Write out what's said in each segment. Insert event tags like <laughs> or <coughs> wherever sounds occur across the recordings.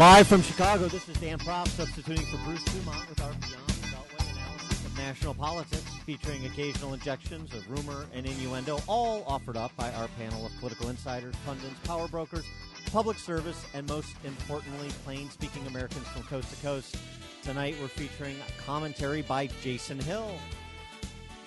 Live from Chicago, this is Dan Proft substituting for Bruce Dumont with our Beyond the Beltway analysis of national politics, featuring occasional injections of rumor and innuendo, all offered up by our panel of political insiders, pundits, power brokers, public service, and most importantly, plain speaking Americans from coast to coast. Tonight we're featuring commentary by Jason Hill,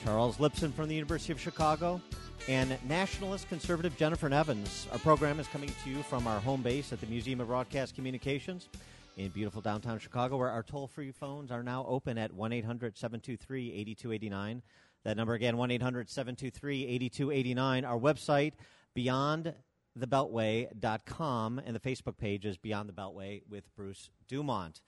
Charles Lipson from the University of Chicago, and nationalist conservative Jennifer Nevins. Our program is coming to you from our home base at the Museum of Broadcast Communications in beautiful downtown Chicago, where our toll free phones are now open at 1 800 723 8289. That number again, 1 800 723 8289. Our website, beyondthebeltway.com, and the Facebook page is Beyond the Beltway with Bruce Dumont.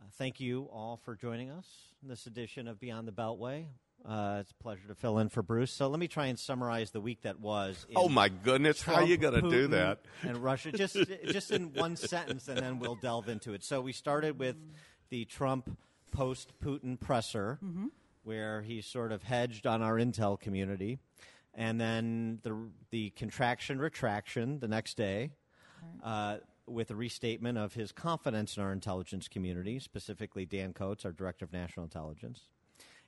Uh, thank you all for joining us in this edition of Beyond the Beltway. Uh, it's a pleasure to fill in for Bruce. So let me try and summarize the week that was. Oh my goodness! How are you going to do that? And Russia, just just in one <laughs> sentence, and then we'll delve into it. So we started with the Trump post Putin presser, where he sort of hedged on our intel community, and then the the contraction retraction the next day. Uh, with a restatement of his confidence in our intelligence community, specifically Dan Coats, our director of national intelligence.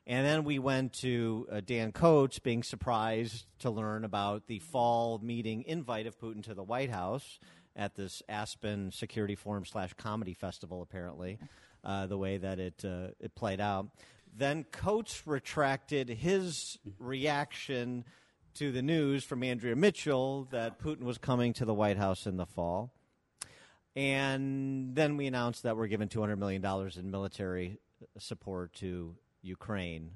And then we went to uh, Dan Coats being surprised to learn about the fall meeting invite of Putin to the White House at this Aspen Security Forum slash Comedy Festival, apparently, uh, the way that it, uh, it played out. Then Coats retracted his reaction to the news from Andrea Mitchell that Putin was coming to the White House in the fall. And then we announced that we're giving $200 million in military support to Ukraine,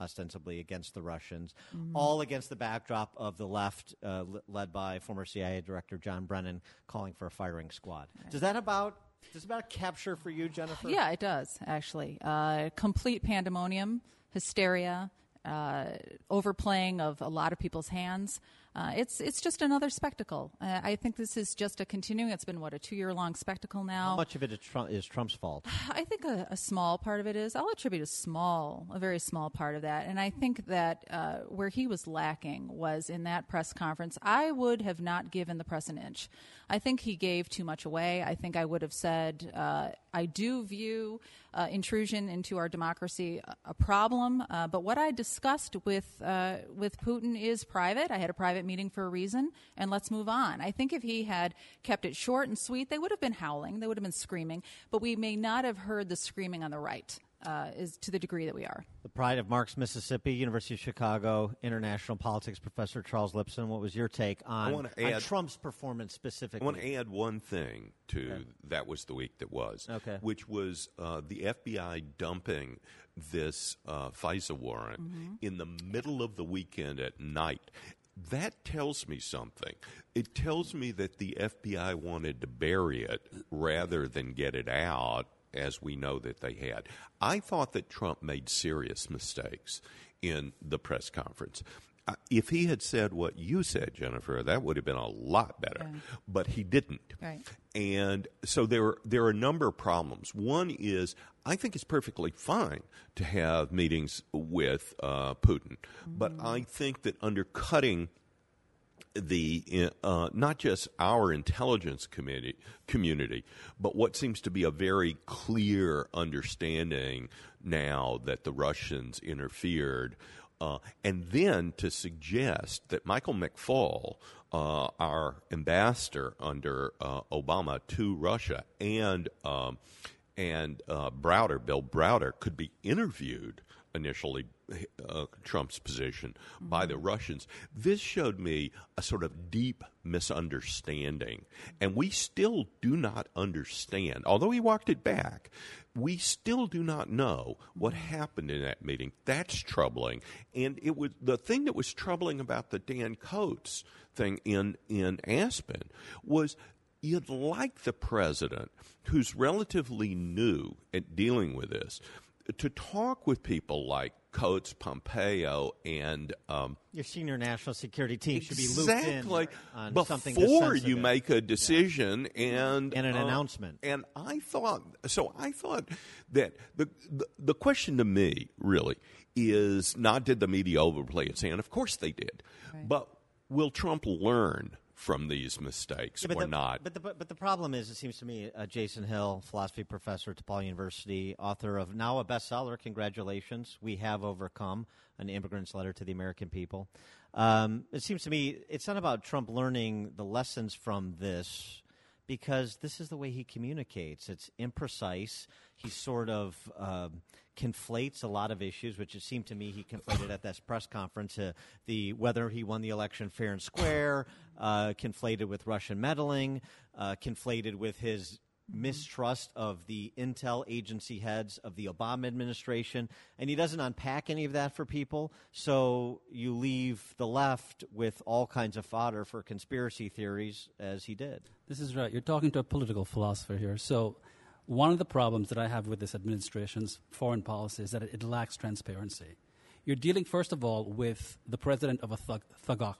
ostensibly against the Russians, all against the backdrop of the left, uh, led by former CIA Director John Brennan, calling for a firing squad. Does that about does about capture for you, Jennifer? Yeah, it does actually. Uh, complete pandemonium, hysteria, uh, overplaying of a lot of people's hands. Uh, it's it's just another spectacle. Uh, I think this is just a continuing. It's been what a two year long spectacle now. How much of it is, Trump, is Trump's fault? <sighs> I think a, a small part of it is. I'll attribute a small, a very small part of that. And I think that uh, where he was lacking was in that press conference. I would have not given the press an inch. I think he gave too much away. I think I would have said, uh, I do view uh, intrusion into our democracy a, problem. Uh, but what I discussed with uh, with Putin is private. I had a private meeting for a reason, and let's move on. I think if he had kept it short and sweet, they would have been howling, they would have been screaming, but we may not have heard the screaming on the right. Uh, is to the degree that we are. The pride of Marks, Mississippi, University of Chicago, international politics professor Charles Lipson. What was your take on, wanna on Trump's performance specifically? I want to add one thing to that was the week that was, Okay. which was uh, the FBI dumping this uh, FISA warrant in the middle of the weekend at night. That tells me something. It tells me that the FBI wanted to bury it rather than get it out, as we know that they had. I thought that Trump made serious mistakes in the press conference. Uh, If he had said what you said, Jennifer, that would have been a lot better. But he didn't. Right. And so there are, there are a number of problems. One is I think it's perfectly fine to have meetings with uh, Putin, but I think that undercutting the uh, not just our intelligence community, but what seems to be a very clear understanding now that the Russians interfered, uh, and then to suggest that Michael McFaul, uh, our ambassador under uh, Obama to Russia, and um, and uh, Browder, Bill Browder, could be interviewed initially uh, Trump's position by the Russians. This showed me a sort of deep misunderstanding, and we still do not understand. Although he walked it back, we still do not know what happened in that meeting. That's troubling, and it was the thing that was troubling about the Dan Coats thing in in Aspen was you'd like the president, who's relatively new at dealing with this, to talk with people like Coats, Pompeo, and um, Your senior national security team should be exactly looped in on something before you make a decision and And an uh, announcement. And I thought so. I thought that the, the the question to me really is not did the media overplay its hand? Of course they did, but will Trump learn from these mistakes Yeah, or the, not. But the, but, but the problem is, it seems to me, uh, Jason Hill, philosophy professor at DePaul University, author of now a bestseller, congratulations, We Have Overcome, an immigrant's letter to the American people. Um, it seems to me it's not about Trump learning the lessons from this because this is the way he communicates. It's imprecise. He sort of um, conflates a lot of issues, which it seemed to me he conflated at this press conference. Uh, the whether he won the election fair and square, uh, conflated with Russian meddling, uh, conflated with his mistrust of the intel agency heads of the Obama administration, and he doesn't unpack any of that for people. So you leave the left with all kinds of fodder for conspiracy theories, as he did. This is right. You're talking to a political philosopher here. So, one of the problems that I have with this administration's foreign policy is that it, it lacks transparency. You're dealing, first of all, with the president of a thug, thug,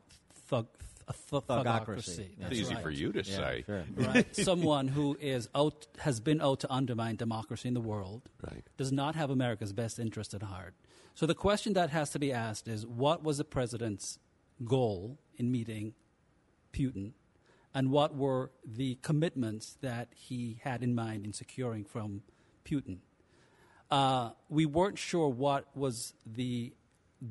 thug, a th- Thugocracy. That's easy right. for you to say. sure. <laughs> right? Someone who is out has been out to undermine democracy in the world, Right. does not have America's best interest at heart. So the question that has to be asked is, what was the president's goal in meeting Putin, and what were the commitments that he had in mind in securing from Putin? Uh, we weren't sure what was the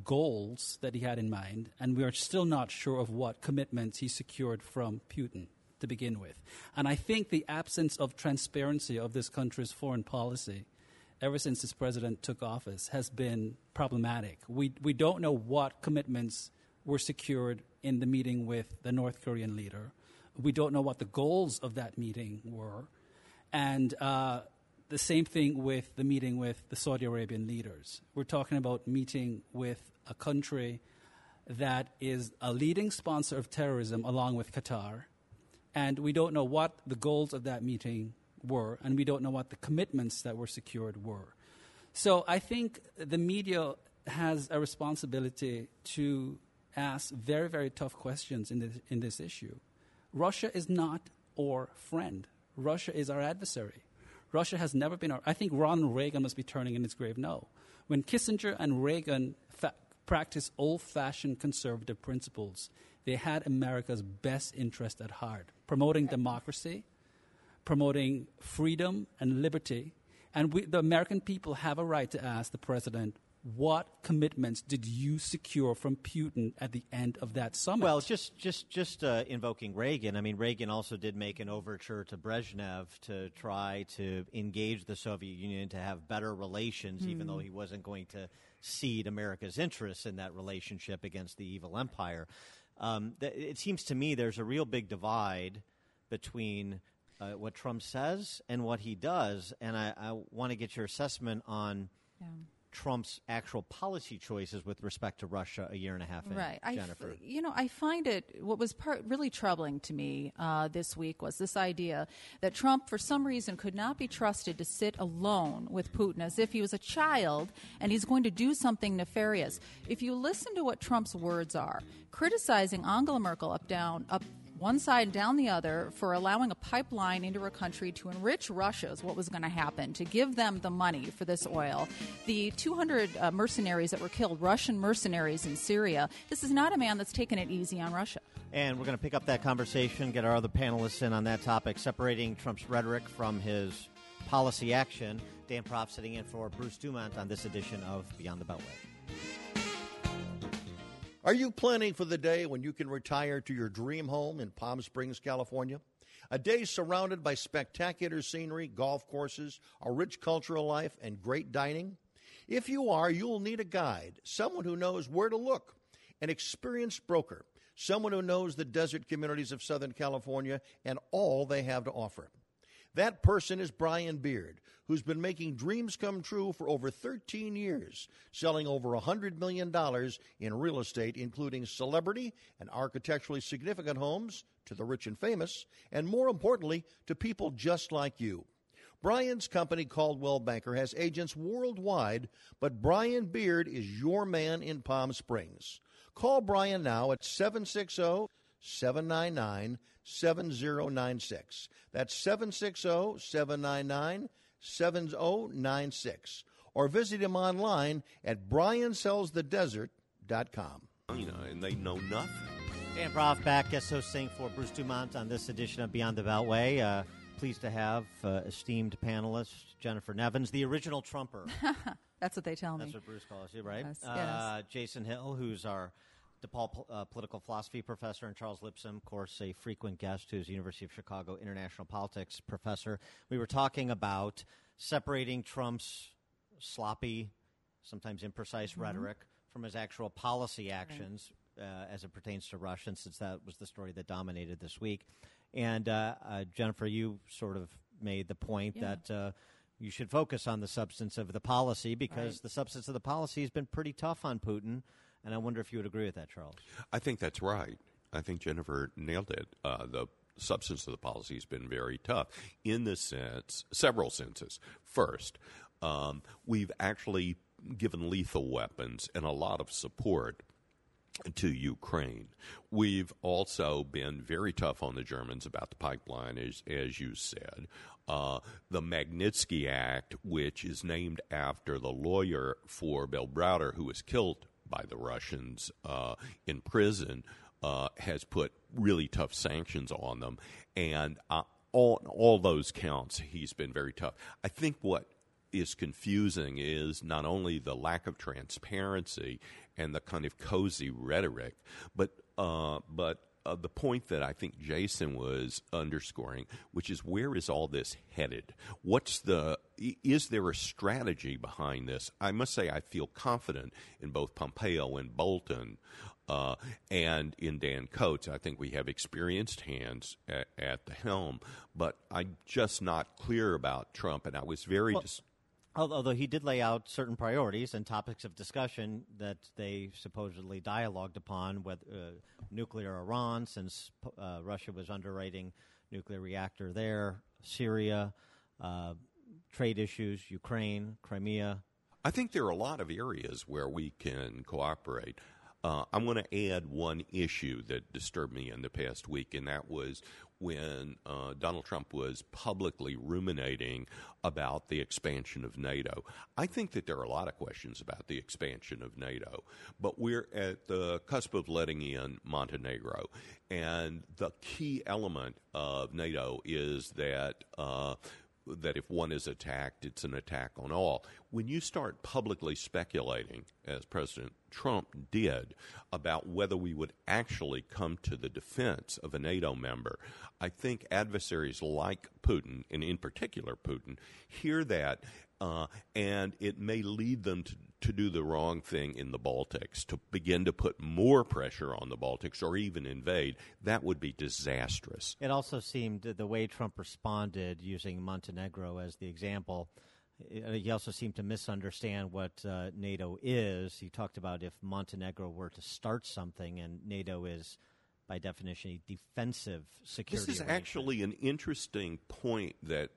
goals that he had in mind, and we are still not sure of what commitments he secured from Putin to begin with. And I think the absence of transparency of this country's foreign policy ever since this president took office has been problematic. We, we don't know what commitments were secured in the meeting with the North Korean leader. We don't know what the goals of that meeting were. And uh, the same thing with the meeting with the Saudi Arabian leaders. We're talking about meeting with a country that is a leading sponsor of terrorism along with Qatar. And we don't know what the goals of that meeting were, and we don't know what the commitments that were secured were. So I think the media has a responsibility to ask very, very tough questions in this, in this issue. Russia is not our friend. Russia is our adversary. Russia has never been our. I think Ronald Reagan must be turning in his grave now. When Kissinger and Reagan fa- practiced old fashioned conservative principles, they had America's best interest at heart, promoting democracy, promoting freedom and liberty. And we, the American people have a right to ask the president, what commitments did you secure from Putin at the end of that summit? Well, just just just uh, invoking Reagan. I mean, Reagan also did make an overture to Brezhnev to try to engage the Soviet Union to have better relations, even though he wasn't going to cede America's interests in that relationship against the evil empire. Um, th- it seems to me there's a real big divide between uh, what Trump says and what he does, and I, I want to get your assessment on. Yeah. Trump's actual policy choices with respect to Russia a year and a half in. Right. F- Jennifer. you know, I find it, what was part, really troubling to me uh, this week was this idea that Trump, for some reason, could not be trusted to sit alone with Putin as if he was a child and he's going to do something nefarious. If you listen to what Trump's words are, criticizing Angela Merkel up, down, up, one side down the other for allowing a pipeline into a country to enrich Russia is what was going to happen, to give them the money for this oil. The 200 uh, mercenaries that were killed, Russian mercenaries in Syria, this is not a man that's taken it easy on Russia. And we're going to pick up that conversation, get our other panelists in on that topic, separating Trump's rhetoric from his policy action. Dan Proft sitting in for Bruce Dumont on this edition of Beyond the Beltway. Are you planning for the day when you can retire to your dream home in Palm Springs, California? A day surrounded by spectacular scenery, golf courses, a rich cultural life, and great dining? If you are, you'll need a guide, someone who knows where to look, an experienced broker, someone who knows the desert communities of Southern California and all they have to offer. That person is Brian Beard, who's been making dreams come true for over 13 years, selling over $100 million in real estate, including celebrity and architecturally significant homes to the rich and famous, and more importantly, to people just like you. Brian's company, Coldwell Banker, has agents worldwide, but Brian Beard is your man in Palm Springs. Call Brian now at 760 799 7096. That's 760 799 7096. Or visit him online at briansellsthedesert.com. You know, and they know nothing. Dan Proft back, guest hosting for Bruce Dumont on this edition of Beyond the Beltway. Uh, pleased to have uh, esteemed panelist Jennifer Nevins, the original Trumper. <laughs> That's what they tell me. That's what Bruce calls you, right? Yes, uh, yes. Jason Hill, who's our DePaul uh, political philosophy professor, and Charles Lipson, of course, a frequent guest who's University of Chicago international politics professor. We were talking about separating Trump's sloppy, sometimes imprecise Mm-hmm. rhetoric from his actual policy actions uh, as it pertains to Russia, since that was the story that dominated this week. And uh, uh, Jennifer, you sort of made the point Yeah. that uh, you should focus on the substance of the policy because Right. the substance of the policy has been pretty tough on Putin. And I wonder if you would agree with that, Charles. I think that's right. I think Jennifer nailed it. Uh, the substance of the policy has been very tough in the sense, several senses. First, um, we've actually given lethal weapons and a lot of support to Ukraine. We've also been very tough on the Germans about the pipeline, as, as you said. Uh, the Magnitsky Act, which is named after the lawyer for Bill Browder, who was killed by the Russians uh, in prison, uh, has put really tough sanctions on them. And uh, all, all those counts, he's been very tough. I think what is confusing is not only the lack of transparency and the kind of cozy rhetoric, but uh, but uh, the point that I think Jason was underscoring, which is where is all this headed? What's the is there a strategy behind this? I must say I feel confident in both Pompeo and Bolton. Uh, and in Dan Coats, I think we have experienced hands at, at the helm, but I'm just not clear about Trump. And I was very dis- Al- Although he did lay out certain priorities and topics of discussion that they supposedly dialogued upon, with uh, nuclear Iran, since uh, Russia was underwriting nuclear reactor there, Syria, uh, trade issues, Ukraine, Crimea. I think there are a lot of areas where we can cooperate. Uh, I'm going to add one issue that disturbed me in the past week, and that was when uh, Donald Trump was publicly ruminating about the expansion of NATO. I think that there are a lot of questions about the expansion of NATO, but we're at the cusp of letting in Montenegro. And the key element of NATO is that. Uh, that if one is attacked, it's an attack on all. When you start publicly speculating, as President Trump did, about whether we would actually come to the defense of a NATO member, I think adversaries like Putin, and in particular Putin, hear that. Uh, and it may lead them to, to do the wrong thing in the Baltics, to begin to put more pressure on the Baltics or even invade. That would be disastrous. It also seemed the way Trump responded, using Montenegro as the example, uh, he also seemed to misunderstand what uh, NATO is. He talked about if Montenegro were to start something, and NATO is, by definition, a defensive security. This is actually an interesting point that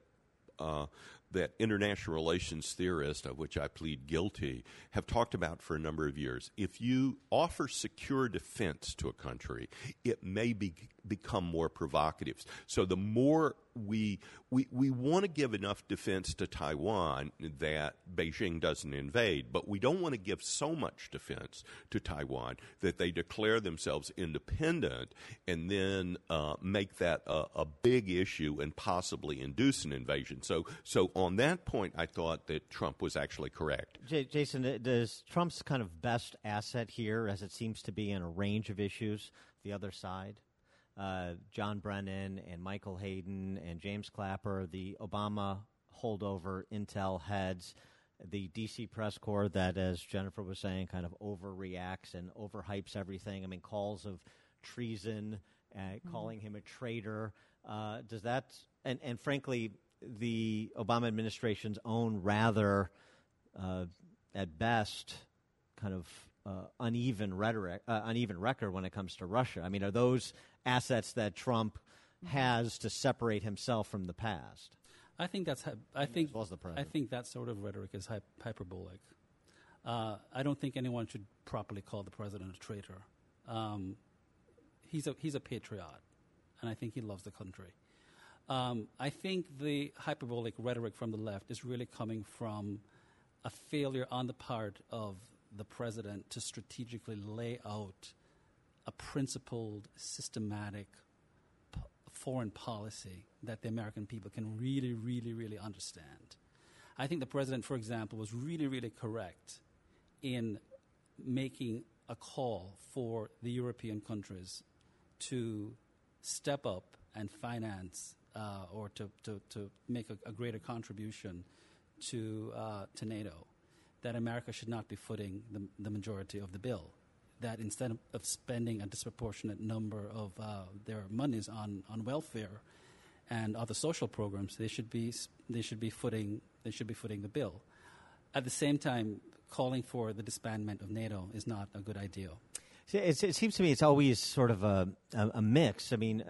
uh, that international relations theorists, of which I plead guilty, have talked about for a number of years. If you offer secure defense to a country, it may be, become more provocative. So the more we we, we want to give enough defense to Taiwan that Beijing doesn't invade, but we don't want to give so much defense to Taiwan that they declare themselves independent and then uh, make that a, a big issue and possibly induce an invasion. So, so on that point, I thought that Trump was actually correct. J- Jason, does Trump's kind of best asset here, as it seems to be in a range of issues, the other side? Uh, John Brennan and Michael Hayden and James Clapper, the Obama holdover intel heads, the DC press corps that, as Jennifer was saying, kind of overreacts and overhypes everything. I mean, calls of treason, uh, calling him a traitor. Uh, does that, and, and frankly, the Obama administration's own rather uh, at best, kind of uh, uneven rhetoric, uh, uneven record when it comes to Russia. I mean, are those assets that Trump has to separate himself from the past? I think that's. hy- I think. well as the I think that sort of rhetoric is hy- hyperbolic. Uh, I don't think anyone should properly call the president a traitor. Um, he's a he's a patriot, and I think he loves the country. Um, I think the hyperbolic rhetoric from the left is really coming from a failure on the part of the president to strategically lay out a principled, systematic p- foreign policy that the American people can really, really, really understand. I think the president, for example, was really, really correct in making a call for the European countries to step up and finance uh, or to, to, to make a, a greater contribution to, uh, to NATO, that America should not be footing the, the majority of the bill. That instead of, spending a disproportionate number of uh, their monies on, on welfare and other social programs, they should be they should be footing they should be footing the bill. At the same time, calling for the disbandment of NATO is not a good idea. It, it seems to me it's always sort of a, a, a mix. I mean,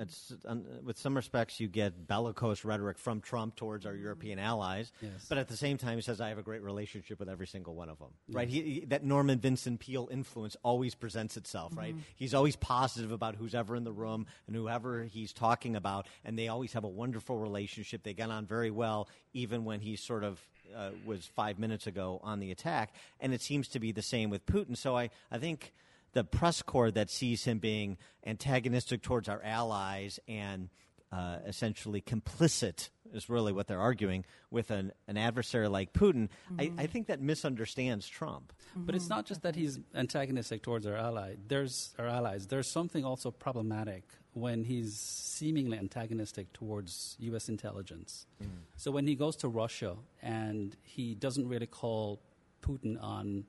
um, with some respects, you get bellicose rhetoric from Trump towards our European allies, yes. but at the same time, he says, "I have a great relationship with every single one of them." Yes. Right? He, he, that Norman Vincent Peale influence always presents itself. Mm-hmm. Right? He's always positive about who's ever in the room and whoever he's talking about, and they always have a wonderful relationship. They get on very well, even when he's sort of uh, was five minutes ago on the attack, and it seems to be the same with Putin. So I, I think the press corps that sees him being antagonistic towards our allies and uh, essentially complicit is really what they're arguing with an, an adversary like Putin. Mm-hmm. I, I, think that misunderstands Trump. Mm-hmm. But it's not just that he's antagonistic towards our ally. There's our allies. There's something also problematic when he's seemingly antagonistic towards U.S. intelligence. Mm. So when he goes to Russia and he doesn't really call Putin on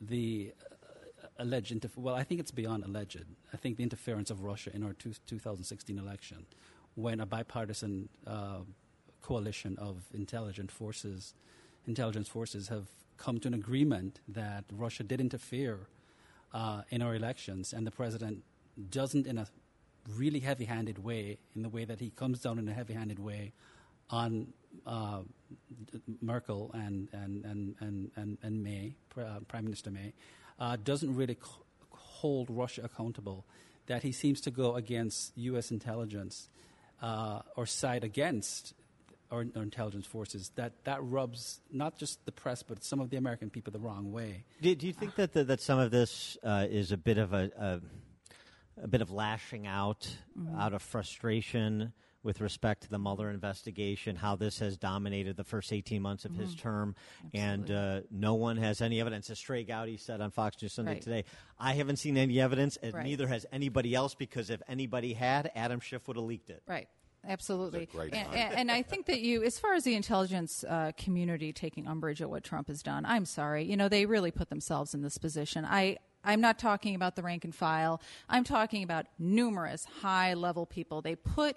the alleged well, I think it's beyond alleged. I think the interference of Russia in our two, 2016 election, when a bipartisan uh, coalition of intelligence forces, intelligence forces have come to an agreement that Russia did interfere uh, in our elections, and the president doesn't, in a really heavy-handed way, in the way that he comes down in a heavy-handed way on uh, Merkel and and and and and, and May, uh, Prime Minister May, uh, doesn't really c- hold Russia accountable, that he seems to go against U.S. intelligence uh, or side against our, our, intelligence forces, that, that rubs not just the press, but some of the American people the wrong way. Do, do you think that, the, that some of this uh, is a bit of a, a, a bit of lashing out mm-hmm. out of frustration? With respect to the Mueller investigation, how this has dominated the first 18 months of mm-hmm. his term, Absolutely. and uh, no one has any evidence. As Trey Gowdy said on Fox News Sunday right. today, I haven't seen any evidence, and right. neither has anybody else, because if anybody had, Adam Schiff would have leaked it. Right. Absolutely. And, and, and, I think that you, as far as the intelligence uh, community taking umbrage at what Trump has done, I'm sorry. You know, they really put themselves in this position. I, I'm not talking about the rank and file. I'm talking about numerous high level people. They put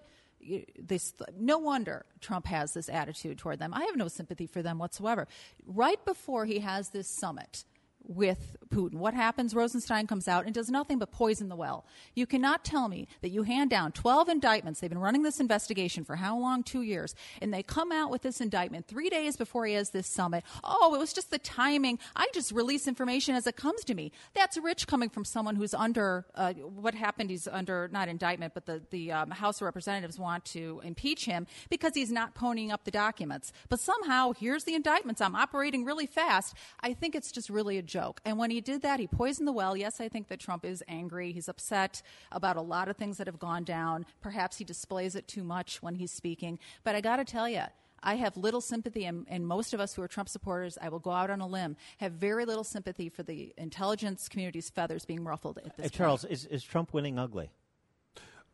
this no wonder Trump has this attitude toward them. I have no sympathy for them whatsoever. Right before he has this summit, with Putin. What happens? Rosenstein comes out and does nothing but poison the well. You cannot tell me that you hand down 12 indictments. They've been running this investigation for how long? Two years. And they come out with this indictment three days before he has this summit. Oh, it was just the timing. I just release information as it comes to me. That's rich coming from someone who's under uh, what happened. He's under not indictment, but the, the um, House of Representatives want to impeach him because he's not ponying up the documents. But somehow, here's the indictments. I'm operating really fast. I think it's just really a joke joke. And when he did that, he poisoned the well. Yes, I think that Trump is angry. He's upset about a lot of things that have gone down. Perhaps he displays it too much when he's speaking. But I got to tell you, I have little sympathy, and, and, most of us who are Trump supporters, I will go out on a limb, have very little sympathy for the intelligence community's feathers being ruffled at this hey, Charles, is, is Trump winning ugly?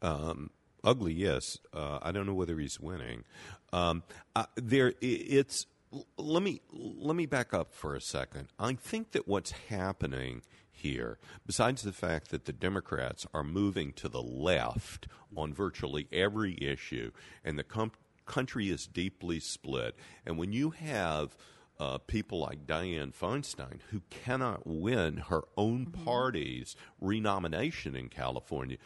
Um, ugly, yes. Uh, I don't know whether he's winning. Um, uh, there, it's let me let me back up for a second. I think that what's happening here, besides the fact that the Democrats are moving to the left on virtually every issue, and the com- country is deeply split, and when you have uh, people like Dianne Feinstein, who cannot win her own mm-hmm. party's renomination in California,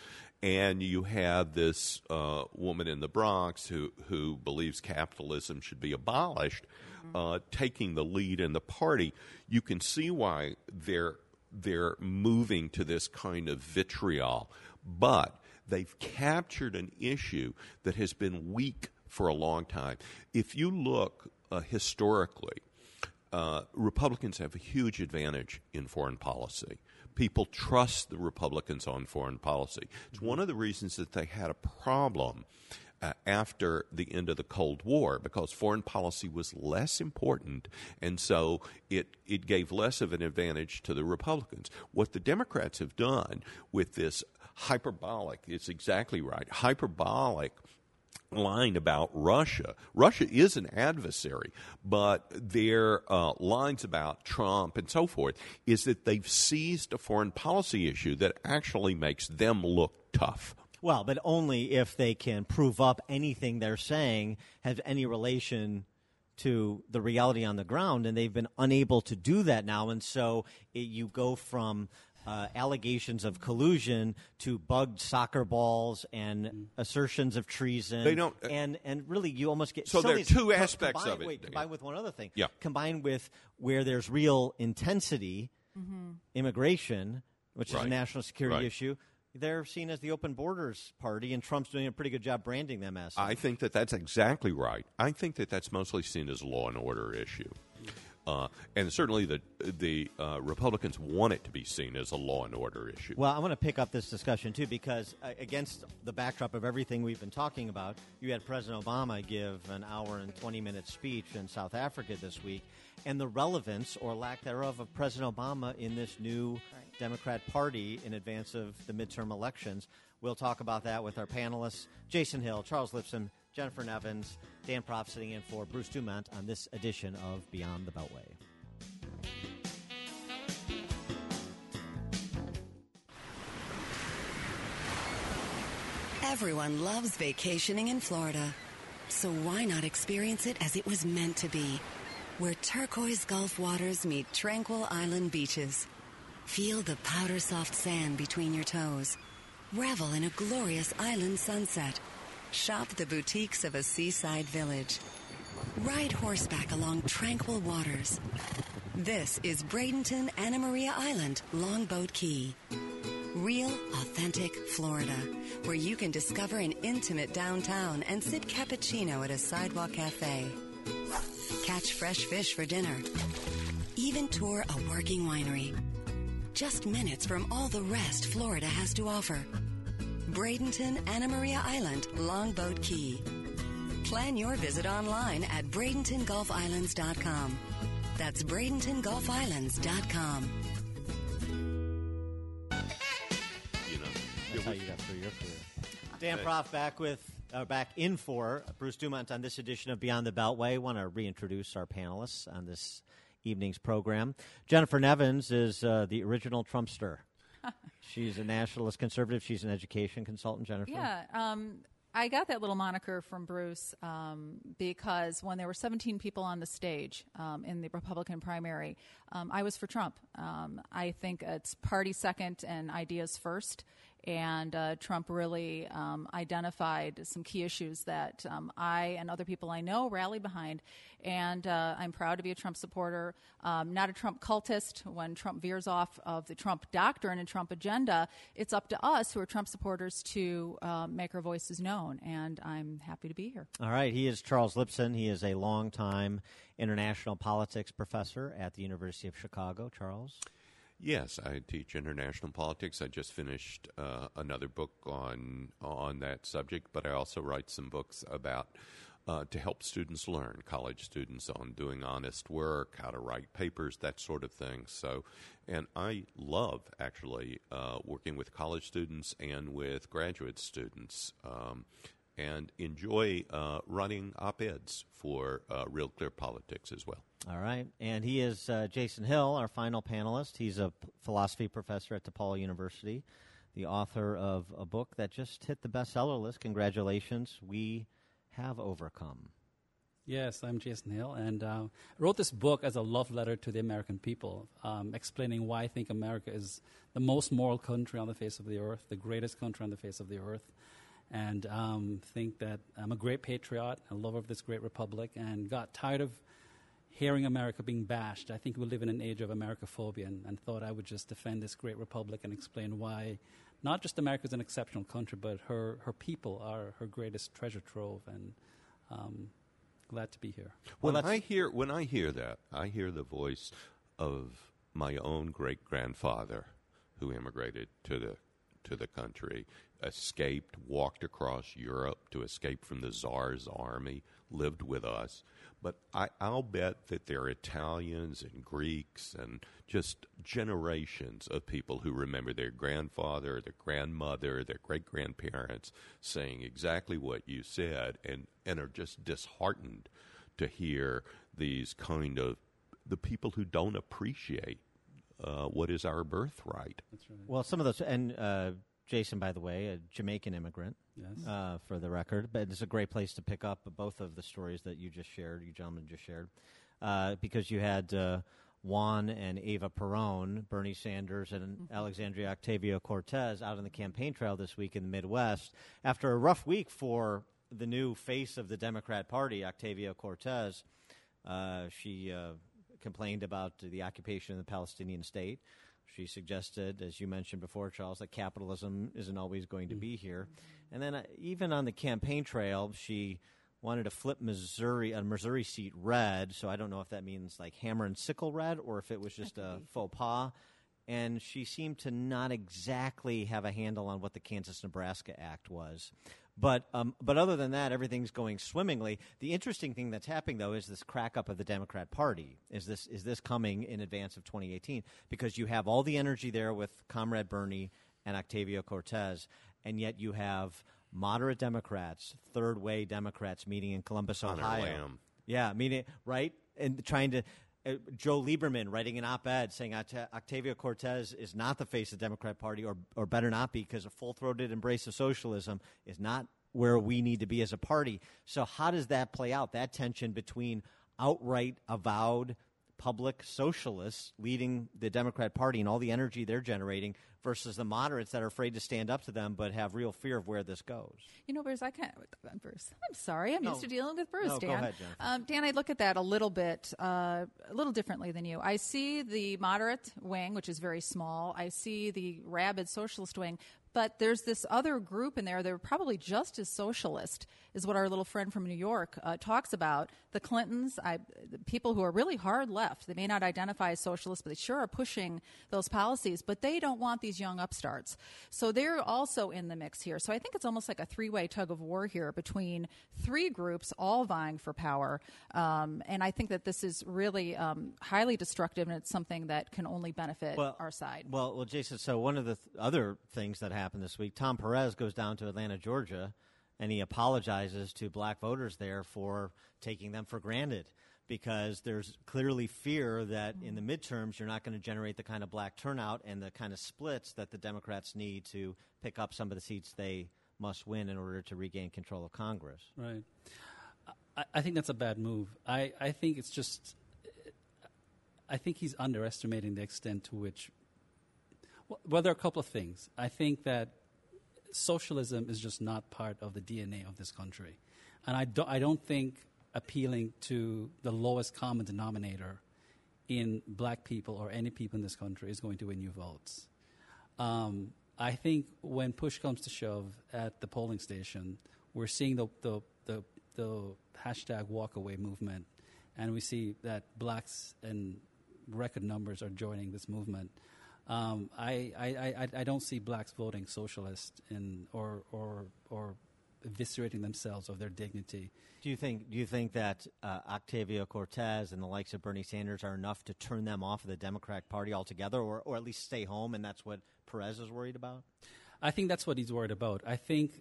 and you have this uh, woman in the Bronx who who believes capitalism should be abolished, mm-hmm. uh, taking the lead in the party. You can see why they're they're moving to this kind of vitriol, but they've captured an issue that has been weak for a long time. If you look uh, historically, uh, Republicans have a huge advantage in foreign policy people trust the Republicans on foreign policy. It's one of the reasons that they had a problem uh, after the end of the Cold War because foreign policy was less important, and so it it gave less of an advantage to the Republicans. What the Democrats have done with this hyperbolic, it's exactly right, hyperbolic line about Russia. Russia is an adversary, but their uh, lines about Trump and so forth is that they've seized a foreign policy issue that actually makes them look tough. Well, but only if they can prove up anything they're saying has any relation to the reality on the ground, and they've been unable to do that now. And so it, you go from uh, allegations of collusion to bugged soccer balls and mm. assertions of treason. They don't, uh, and and really, you almost get so there are two aspects combined, of it. Wait, combined with one other thing. Yeah. combined with where there's real intensity, mm-hmm. immigration, which right. is a national security right. issue they're seen as the open borders party, and Trump's doing a pretty good job branding them as. I think that that's exactly right. I think that that's mostly seen as a law and order issue. Uh, and certainly the the uh, Republicans want it to be seen as a law and order issue. Well, I want to pick up this discussion too because uh, against the backdrop of everything we've been talking about, you had President Obama give an hour and twenty minute speech in South Africa this week, and the relevance or lack thereof of President Obama in this new right. Democrat Party in advance of the midterm elections. We'll talk about that with our panelists: Jason Hill, Charles Lipson, Jennifer Nevins, Dan Proft sitting in for Bruce Dumont on this edition of Beyond the Beltway. Everyone loves vacationing in Florida. So why not experience it as it was meant to be? Where turquoise Gulf waters meet tranquil island beaches. Feel the powder soft sand between your toes. Revel in a glorious island sunset Shop the boutiques of a seaside village. Ride horseback along tranquil waters. This is Bradenton Anna Maria Island, Longboat Key. Real, authentic Florida, where you can discover an intimate downtown and sip cappuccino at a sidewalk cafe. Catch fresh fish for dinner. Even tour a working winery. Just minutes from all the rest Florida has to offer. Bradenton, Anna Maria Island, Longboat Key. Plan your visit online at BradentonGulfIslands.com. That's BradentonGulfIslands.com. You know, That's how you got through your career. Dan Proft back with uh, back in for Bruce Dumont on this edition of Beyond the Beltway. I want to reintroduce our panelists on this evening's program. Jennifer Nevins is uh, the original Trumpster. <laughs> She's a nationalist conservative. She's an education consultant, Jennifer. Yeah. Um, I got that little moniker from Bruce um, because when there were 17 people on the stage um, in the Republican primary, um, I was for Trump. Um, I think it's party second and ideas first and uh, Trump really um, identified some key issues that um, I and other people I know rally behind. And uh, I'm proud to be a Trump supporter, um, not a Trump cultist. When Trump veers off of the Trump doctrine and Trump agenda, it's up to us who are Trump supporters to uh, make our voices known. And I'm happy to be here. All right. He is Charles Lipson. He is a longtime international politics professor at the University of Chicago. Charles? Yes, I teach international politics. I just finished uh, another book on on that subject, but I also write some books about uh, to help students learn, college students on doing honest work, how to write papers, that sort of thing. So, and I love actually uh, working with college students and with graduate students. Um, and enjoy uh, running op eds for uh, Real Clear Politics as well. All right. And he is uh, Jason Hill, our final panelist. He's a p- philosophy professor at DePaul University, the author of a book that just hit the bestseller list. Congratulations. We have overcome. Yes, I'm Jason Hill, and uh, I wrote this book as a love letter to the American people, um, explaining why I think America is the most moral country on the face of the earth, the greatest country on the face of the earth, and um, think that I'm a great patriot, a lover of this great republic, and got tired of hearing America being bashed. I think we live in an age of Americophobia, and, and thought I would just defend this great republic and explain why not just America is an exceptional country, but her, her people are her greatest treasure trove, and um, glad to be here. When I hear when I hear that, I hear the voice of my own great grandfather who immigrated to the to the country, escaped, walked across Europe to escape from the Tsar's army, lived with us. But I, I'll bet that there are Italians and Greeks and just generations of people who remember their grandfather, their grandmother, their great grandparents saying exactly what you said and, and are just disheartened to hear these kind of the people who don't appreciate uh, what is our birthright. Well, some of those, and uh, Jason, by the way, a Jamaican immigrant, Yes. uh, for the record, but it's a great place to pick up both of the stories that you just shared, you gentlemen just shared, uh, because you had uh, Juan and Ava Perón, Bernie Sanders, and Alexandria Octavio Cortez out on the campaign trail this week in the Midwest after a rough week for the new face of the Democrat Party, Octavio Cortez. Uh, she uh, complained about the occupation of the Palestinian state. She suggested, as you mentioned before, Charles, that capitalism isn't always going to be here. And then, uh, even on the campaign trail, she wanted to flip Missouri, a Missouri seat red. So I don't know if that means like hammer and sickle red or if it was just a faux pas. And she seemed to not exactly have a handle on what the Kansas Nebraska Act was. But um, but other than that, everything's going swimmingly. The interesting thing that's happening, though, is this crack up of the Democrat Party. Is this is this coming in advance of 2018? Because you have all the energy there with Comrade Bernie and Octavio Cortez, and yet you have moderate Democrats, third way Democrats meeting in Columbus, Ohio. Yeah, meaning right and trying to. Uh, Joe Lieberman writing an op-ed saying Oct- Octavio Cortez is not the face of the Democrat Party, or or better not be, because a full-throated embrace of socialism is not where we need to be as a party. So how does that play out? That tension between outright avowed public socialists leading the Democrat Party and all the energy they're generating versus the moderates that are afraid to stand up to them but have real fear of where this goes. You know, Bruce, I can't. Bruce, I'm sorry. I'm No. used to dealing with Bruce, No, go Dan. ahead, um, Dan, I look at that a little bit, uh, a little differently than you. I see the moderate wing, which is very small. I see the rabid socialist wing. But there's this other group in there. They're probably just as socialist, is what our little friend from New York uh, talks about. The Clintons, I, the people who are really hard left. They may not identify as socialists, but they sure are pushing those policies. But they don't want these young upstarts. So they're also in the mix here. So I think it's almost like a three way tug of war here between three groups all vying for power. Um, and I think that this is really um, highly destructive, and it's something that can only benefit our side. Well, well, Jason. So one of the th- other things that happened this week, Tom Perez goes down to Atlanta, Georgia, and he apologizes to black voters there for taking them for granted because there's clearly fear that in the midterms you're not going to generate the kind of black turnout and the kind of splits that the Democrats need to pick up some of the seats they must win in order to regain control of Congress. Right. I, I think that's a bad move. I, I think it's just. I think he's underestimating the extent to which. Well, well, there are a couple of things. I think that socialism is just not part of the DNA of this country. And I don't, I don't think appealing to the lowest common denominator in black people or any people in this country is going to win you votes. Um, I think when push comes to shove at the polling station, we're seeing the, the, the, the hashtag walkaway movement, and we see that blacks in record numbers are joining this movement. Um, I, I, I, I don't see blacks voting socialist in, or, or, or eviscerating themselves of their dignity. Do you think? Do you think that uh, Octavio Cortez and the likes of Bernie Sanders are enough to turn them off of the Democratic Party altogether, or, or at least stay home? And that's what Perez is worried about. I think that's what he's worried about. I think,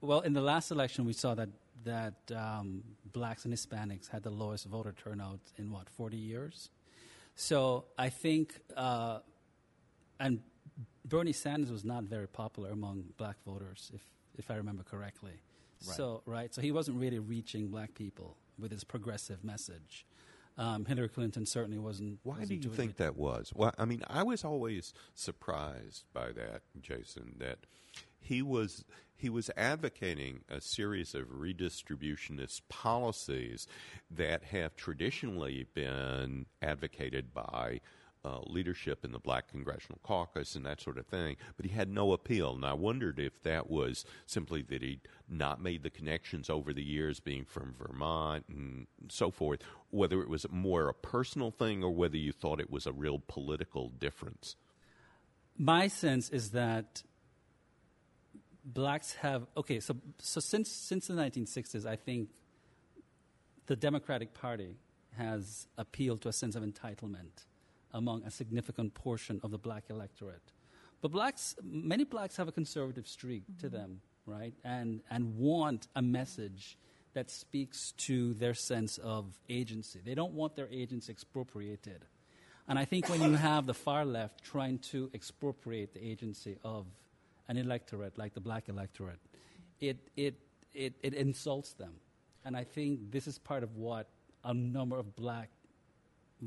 well, in the last election, we saw that that um, blacks and Hispanics had the lowest voter turnout in what forty years. So I think, uh, and Bernie Sanders was not very popular among black voters, if if I remember correctly. Right. So right, so he wasn't really reaching black people with his progressive message. Um, Hillary Clinton certainly wasn't. Why do wasn't you think it. that was? Well, I mean, I was always surprised by that, Jason. That he was he was advocating a series of redistributionist policies that have traditionally been advocated by uh, leadership in the Black Congressional Caucus and that sort of thing, but he had no appeal. And I wondered if that was simply that he'd not made the connections over the years, being from Vermont and so forth, whether it was more a personal thing or whether you thought it was a real political difference. my sense is that blacks have okay. So so since since the 1960s, I think the Democratic Party has appealed to a sense of entitlement among a significant portion of the black electorate. But blacks, many blacks have a conservative streak mm-hmm. to them, right? And, and want a message that speaks to their sense of agency. They don't want their agency expropriated. And I think when you <coughs> have the far left trying to expropriate the agency of an electorate like the black electorate, it, it, it, it insults them. And I think this is part of what a number of black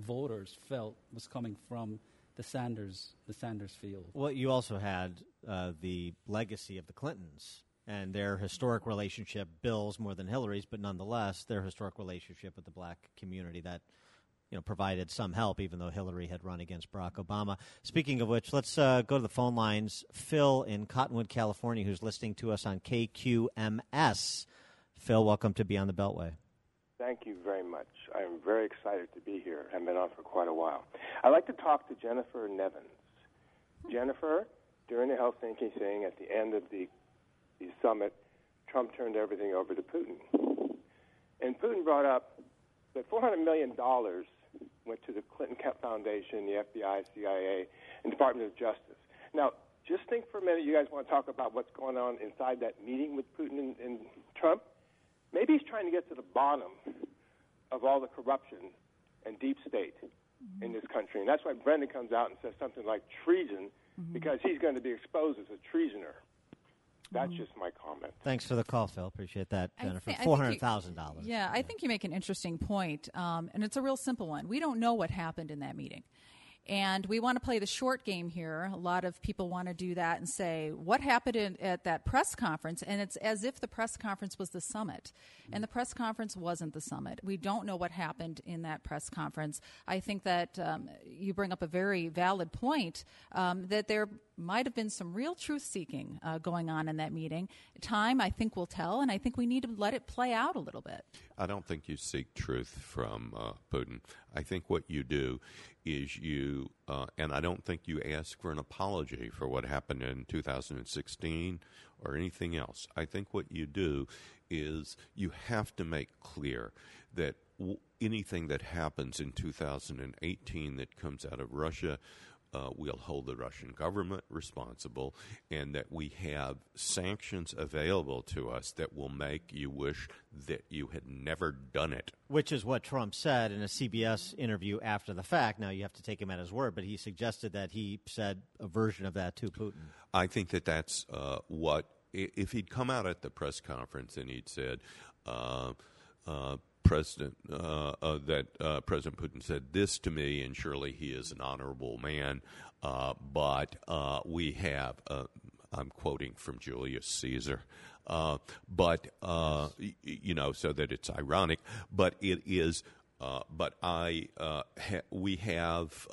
voters felt was coming from the Sanders, the Sanders field. Well, you also had uh, the legacy of the Clintons and their historic relationship, Bill's more than Hillary's, but nonetheless, their historic relationship with the black community that you know provided some help, even though Hillary had run against Barack Obama. Speaking of which, let's uh, go to the phone lines. Phil in Cottonwood, California, who's listening to us on KQMS. Phil, welcome to Beyond the Beltway. Thank you very much. I'm very excited to be here. I've been on for quite a while. I'd like to talk to Jennifer Nevins. Jennifer, during the Helsinki thing at the end of the, the summit, Trump turned everything over to Putin. And Putin brought up that $400 million went to the Clinton Foundation, the FBI, CIA, and Department of Justice. Now, just think for a minute, you guys want to talk about what's going on inside that meeting with Putin and, and Trump? Maybe he's trying to get to the bottom of all the corruption and deep state mm-hmm. in this country. And that's why Brennan comes out and says something like treason, mm-hmm. because he's going to be exposed as a treasoner. That's mm-hmm. just my comment. Thanks for the call, Phil. Appreciate that, Jennifer. Th- Four hundred thousand dollars. Yeah, I think you make an interesting point, um, and it's a real simple one. We don't know what happened in that meeting. And we want to play the short game here. A lot of people want to do that and say, what happened in, at that press conference? And it's as if the press conference was the summit. And the press conference wasn't the summit. We don't know what happened in that press conference. I think that um, you bring up a very valid point um, that there might have been some real truth seeking uh, going on in that meeting. Time, I think, will tell, and I think we need to let it play out a little bit. I don't think you seek truth from uh, Putin. I think what you do is you, uh, and I don't think you ask for an apology for what happened in 2016 or anything else. I think what you do is you have to make clear that w- anything that happens in 2018 that comes out of Russia uh, we'll hold the Russian government responsible, and that we have sanctions available to us that will make you wish that you had never done it. Which is what Trump said in a CBS interview after the fact. Now, you have to take him at his word, but he suggested that he said a version of that to Putin. I think that that's uh, what, if he'd come out at the press conference and he'd said, uh, uh President uh, uh, that uh, President Putin said this to me, and surely he is an honorable man. Uh, but uh, we have, uh, I'm quoting from Julius Caesar, but you know, so that it's ironic, but it is. but I, ha- we have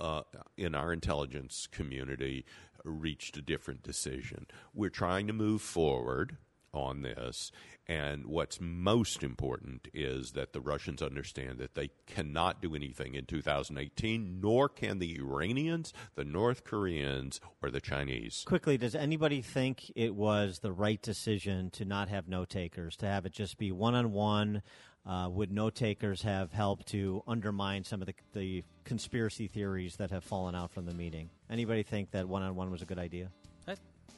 in our intelligence community reached a different decision. We're trying to move forward on this, and what's most important is that the Russians understand that they cannot do anything in 2018, nor can the Iranians, the North Koreans, or the Chinese. Quickly, does anybody think it was the right decision to not have no takers, to have it just be one on one? would no takers have helped to undermine some of the, the conspiracy theories that have fallen out from the meeting? Anybody think that one on one was a good idea?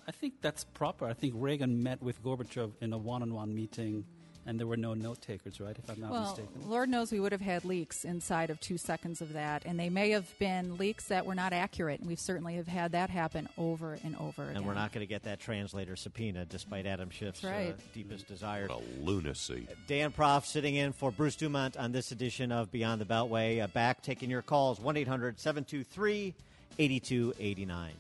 I think that's proper. I think Reagan met with Gorbachev in a one-on-one meeting, and there were no note takers, right? If I'm not well, mistaken. Lord knows we would have had leaks inside of two seconds of that, and they may have been leaks that were not accurate. And we certainly have had that happen over and over and again. we're not going to get that translator subpoena, despite Adam Schiff's uh, right. uh, deepest desire. What a lunacy! Dan Proft sitting in for Bruce Dumont on this edition of Beyond the Beltway. Uh, back taking your calls one 723 8289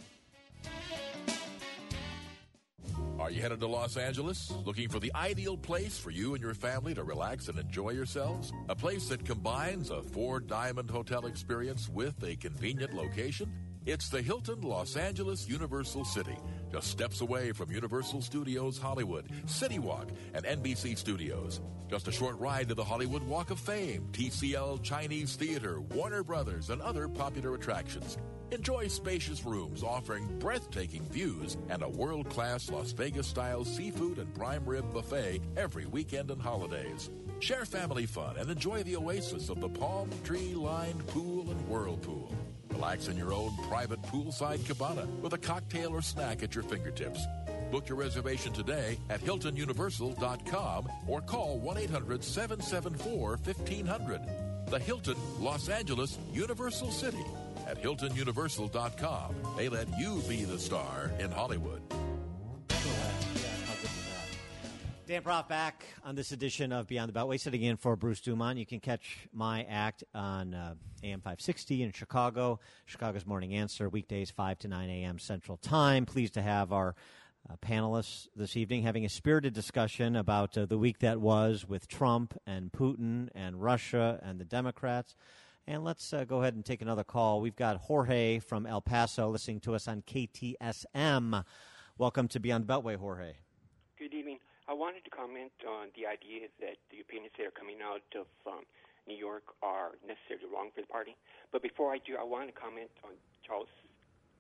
Are you headed to Los Angeles? Looking for the ideal place for you and your family to relax and enjoy yourselves? A place that combines a four diamond hotel experience with a convenient location? It's the Hilton Los Angeles Universal City, just steps away from Universal Studios Hollywood, City Walk, and NBC Studios. Just a short ride to the Hollywood Walk of Fame, TCL Chinese Theater, Warner Brothers, and other popular attractions. Enjoy spacious rooms offering breathtaking views and a world class Las Vegas style seafood and prime rib buffet every weekend and holidays. Share family fun and enjoy the oasis of the palm tree lined pool and whirlpool. Relax in your own private poolside cabana with a cocktail or snack at your fingertips. Book your reservation today at HiltonUniversal.com or call 1 800 774 1500. The Hilton Los Angeles Universal City at HiltonUniversal.com. They let you be the star in Hollywood. Dan Proft back on this edition of Beyond the Beltway, sitting in for Bruce Dumont. You can catch my act on uh, AM 560 in Chicago, Chicago's Morning Answer, weekdays 5 to 9 a.m. Central Time. Pleased to have our uh, panelists this evening having a spirited discussion about uh, the week that was with Trump and Putin and Russia and the Democrats. And let's uh, go ahead and take another call. We've got Jorge from El Paso listening to us on KTSM. Welcome to Beyond the Beltway, Jorge. Good evening. I wanted to comment on the idea that the opinions that are coming out of um, New York are necessarily wrong for the party. But before I do, I want to comment on Charles'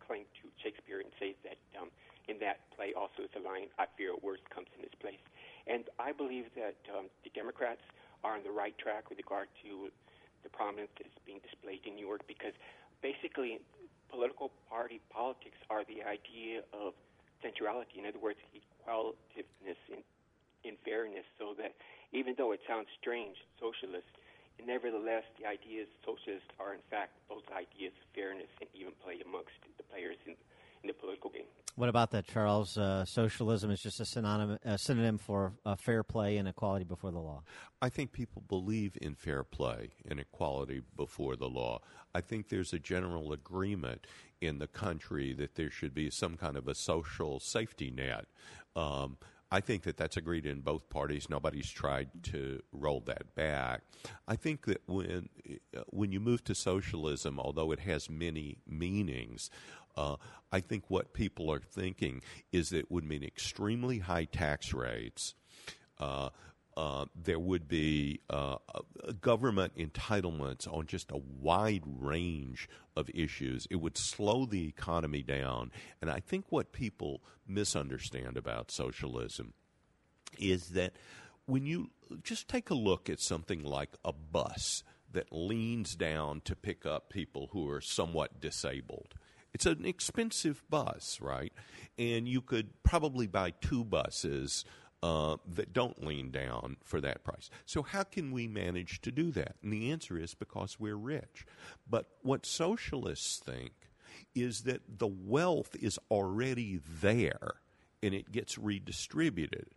claim to Shakespeare and say that um, in that play also is a line, I fear worst comes in its place. And I believe that um, the Democrats are on the right track with regard to the prominence that is being displayed in New York because basically political party politics are the idea of centrality. In other words, equalitativeness in in fairness so that even though it sounds strange, socialist, nevertheless, the ideas socialists are in fact those ideas of fairness and even play amongst the players in, in the political game. What about that, Charles? Uh, socialism is just a synonym, a synonym for uh, fair play and equality before the law. I think people believe in fair play and equality before the law. I think there's a general agreement in the country that there should be some kind of a social safety net. Um, I think that that's agreed in both parties. Nobody's tried to roll that back. I think that when uh, when you move to socialism, although it has many meanings, uh, I think what people are thinking is that it would mean extremely high tax rates. Uh, uh, there would be uh, government entitlements on just a wide range of issues. It would slow the economy down. And I think what people misunderstand about socialism is that when you just take a look at something like a bus that leans down to pick up people who are somewhat disabled. It's an expensive bus, right? And you could probably buy two buses uh, that don't lean down for that price. So, how can we manage to do that? And the answer is because we're rich. But what socialists think is that the wealth is already there and it gets redistributed.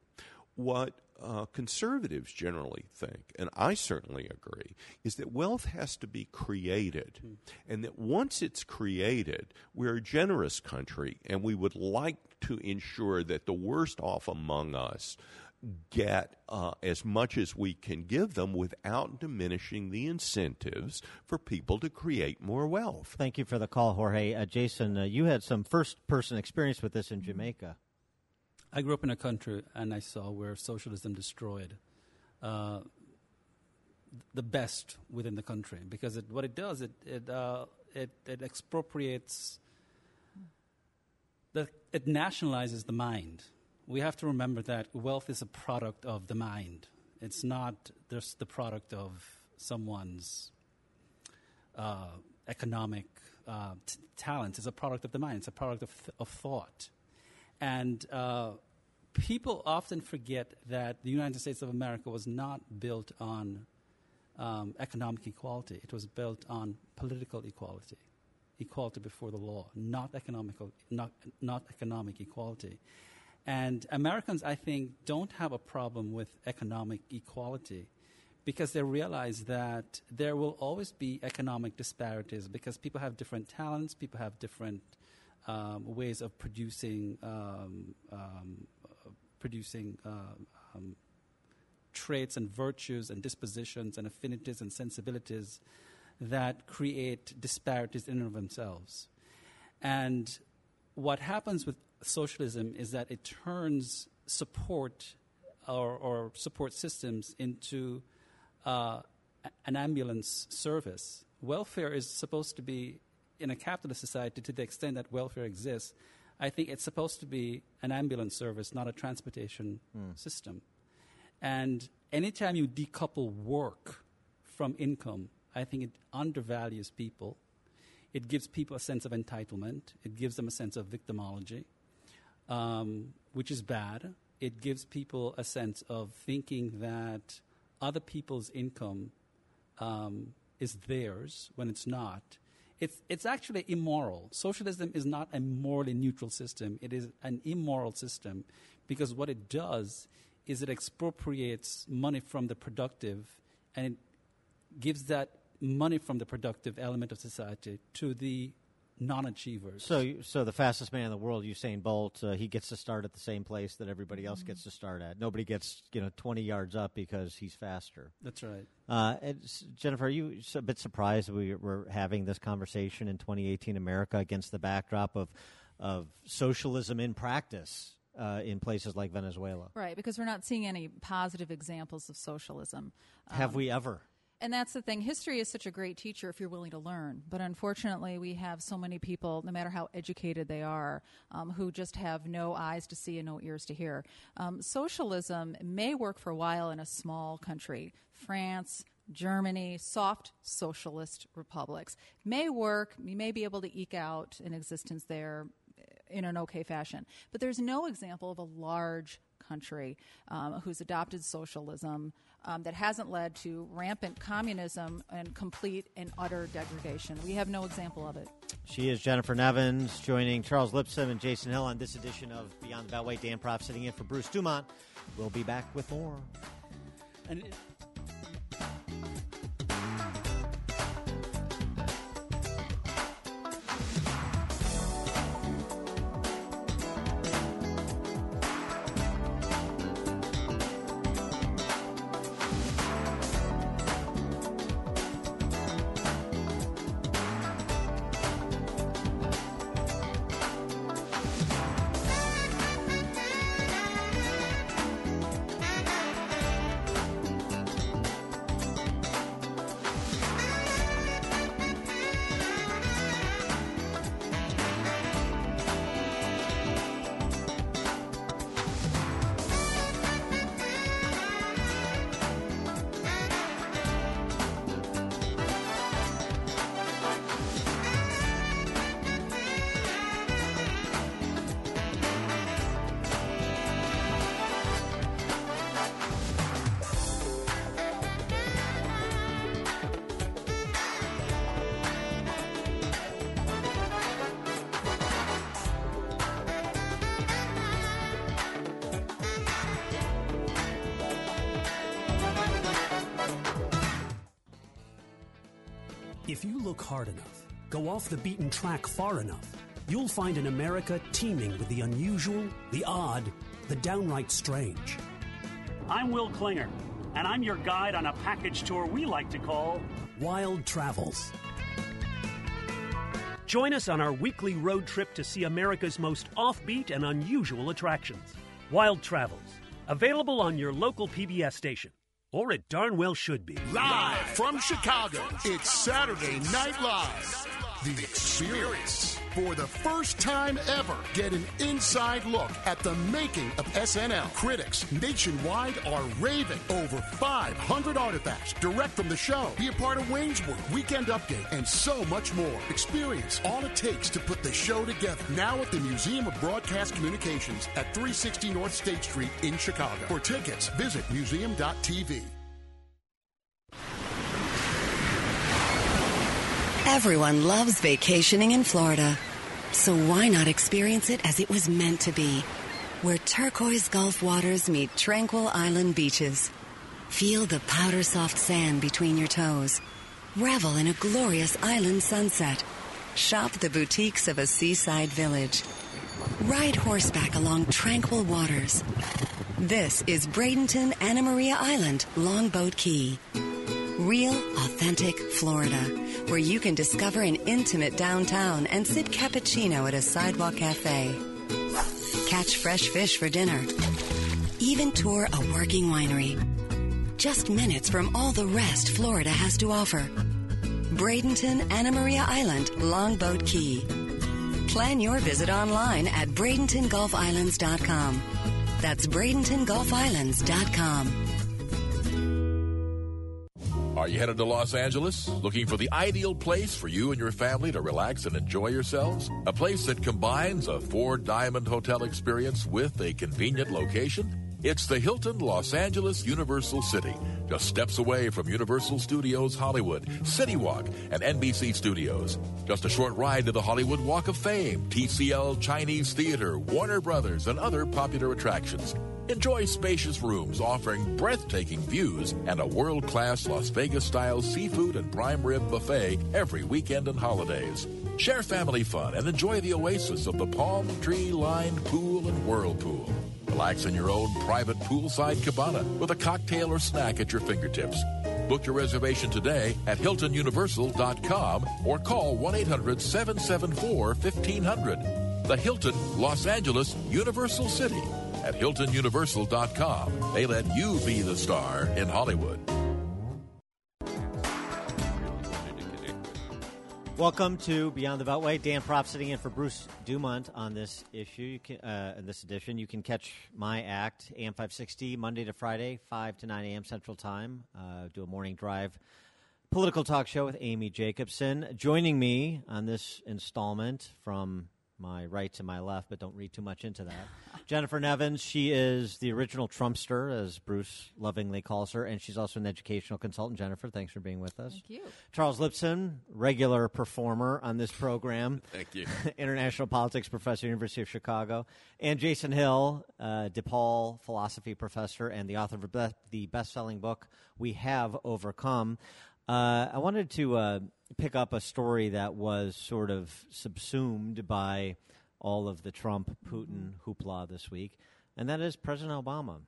What uh, conservatives generally think, and I certainly agree, is that wealth has to be created. Mm. And that once it's created, we're a generous country and we would like to ensure that the worst off among us get uh, as much as we can give them without diminishing the incentives for people to create more wealth. Thank you for the call, Jorge. Uh, Jason, uh, you had some first person experience with this in Jamaica. I grew up in a country and I saw where socialism destroyed uh, the best within the country because it, what it does it it, uh, it it expropriates the, it nationalizes the mind. We have to remember that wealth is a product of the mind. It's not just the product of someone's uh, economic uh, t-. It's a product of the mind. It's a product of, th- of thought. And uh, people often forget that the United States of America was not built on um, economic equality, it was built on political equality. Equality before the law, not economical, not, not economic equality. And Americans, I think, don't have a problem with economic equality because they realize that there will always be economic disparities because people have different talents, people have different um, ways of producing um, um, producing uh, um, traits and virtues and dispositions and affinities and sensibilities that create disparities in and of themselves. And what happens with socialism is that it turns support or, or support systems into uh, an ambulance service. Welfare is supposed to be in a capitalist society, to the extent that welfare exists, I think it's supposed to be an ambulance service, not a transportation system. And anytime you decouple work from income, I think it undervalues people. It gives people a sense of entitlement. It gives them a sense of victimology, um, which is bad. It gives people a sense of thinking that other people's income um, is theirs when it's not. It's, it's actually immoral. Socialism is not a morally neutral system, it is an immoral system because what it does is it expropriates money from the productive and it gives that money from the productive element of society to the non-achievers. So, so the fastest man in the world, Usain Bolt, uh, he gets to start at the same place that everybody else gets to start at. Nobody gets you know twenty yards up because he's faster. That's right. Uh, Jennifer, are you a bit surprised we were having this conversation in 2018 America against the backdrop of of socialism in practice uh, in places like Venezuela? Right, because we're not seeing any positive examples of socialism. Have we ever? And that's the thing. History is such a great teacher if you're willing to learn. But unfortunately, we have so many people, no matter how educated they are, um, who just have no eyes to see and no ears to hear. Um, socialism may work for a while in a small country. France, Germany, soft socialist republics may work. You may be able to eke out an existence there in an okay fashion. But there's no example of a large country um, who's adopted socialism um, that hasn't led to rampant communism and complete and utter degradation. We have no example of it. She is Jennifer Nevins, joining Charles Lipson and Jason Hill on this edition of Beyond the Beltway. Dan Proft sitting in for Bruce Dumont. We'll be back with more. And off the beaten track far enough, you'll find an America teeming with the unusual, the odd, the downright strange. I'm Will Klinger, and I'm your guide on a package tour we like to call Wild Travels. Join us on our weekly road trip to see America's most offbeat and unusual attractions. Wild Travels, available on your local PBS station, or it darn well should be. Live from Chicago, it's Saturday Night Live. The Experience. For the first time ever, get an inside look at the making of SNL. Critics nationwide are raving. Over 500 artifacts direct from the show. Be a part of Wayne's World, Weekend Update, and so much more. Experience all it takes to put the show together. Now at the Museum of Broadcast Communications at 360 North State Street in Chicago. For tickets, visit museum.tv. Everyone loves vacationing in Florida. So why not experience it as it was meant to be? Where turquoise Gulf waters meet tranquil island beaches. Feel the powder soft sand between your toes. Revel in a glorious island sunset. Shop the boutiques of a seaside village. Ride horseback along tranquil waters. This is Bradenton Anna Maria Island, Longboat Key. Real, authentic Florida, where you can discover an intimate downtown and sip cappuccino at a sidewalk cafe. Catch fresh fish for dinner. Even tour a working winery. Just minutes from all the rest Florida has to offer. Bradenton, Anna Maria Island, Longboat Key. Plan your visit online at BradentonGulfIslands.com. That's BradentonGulfIslands.com. Are you headed to Los Angeles? Looking for the ideal place for you and your family to relax and enjoy yourselves? A place that combines a four diamond hotel experience with a convenient location? It's the Hilton Los Angeles Universal City, just steps away from Universal Studios Hollywood, City Walk, and NBC Studios. Just a short ride to the Hollywood Walk of Fame, TCL Chinese Theater, Warner Brothers, and other popular attractions. Enjoy spacious rooms offering breathtaking views and a world class Las Vegas style seafood and prime rib buffet every weekend and holidays. Share family fun and enjoy the oasis of the palm tree lined pool and whirlpool. Relax in your own private poolside cabana with a cocktail or snack at your fingertips. Book your reservation today at HiltonUniversal.com or call 1 800 774 1500. The Hilton Los Angeles Universal City at HiltonUniversal.com. They let you be the star in Hollywood. Welcome to Beyond the Beltway. Dan Proft sitting in for Bruce Dumont on this issue. You can, uh, in this edition, you can catch my act AM 560 Monday to Friday, 5 to 9 a.m. Central Time. Uh, do a morning drive political talk show with Amy Jacobson. Joining me on this installment from my right to my left, but don't read too much into that. <laughs> Jennifer Nevins, she is the original Trumpster, as Bruce lovingly calls her, and she's also an educational consultant. Jennifer, thanks for being with us. Thank you. Charles Lipson, regular performer on this program. <laughs> Thank you. <laughs> International politics professor, University of Chicago. And Jason Hill, uh, DePaul philosophy professor and the author of the best selling book, We Have Overcome. Uh, I wanted to uh, pick up a story that was sort of subsumed by all of the Trump Putin hoopla this week, and that is President Obama.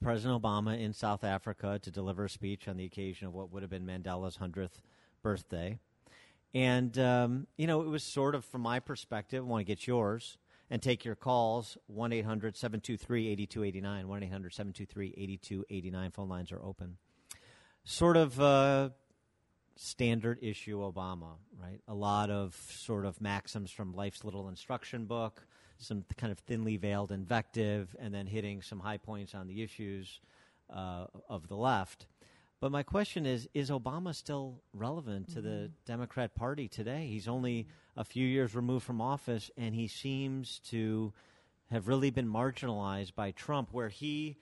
President Obama in South Africa to deliver a speech on the occasion of what would have been Mandela's 100th birthday. And, um, you know, it was sort of, from my perspective, I want to get yours and take your calls 1 800 723 8289. 1 800 723 8289. Phone lines are open. Sort of uh, standard issue Obama, right? A lot of sort of maxims from Life's Little Instruction Book, some kind of thinly veiled invective, and then hitting some high points on the issues uh, of the left. But my question is Is Obama still relevant to the Democrat Party today? He's only a few years removed from office, and he seems to have really been marginalized by Trump, where he,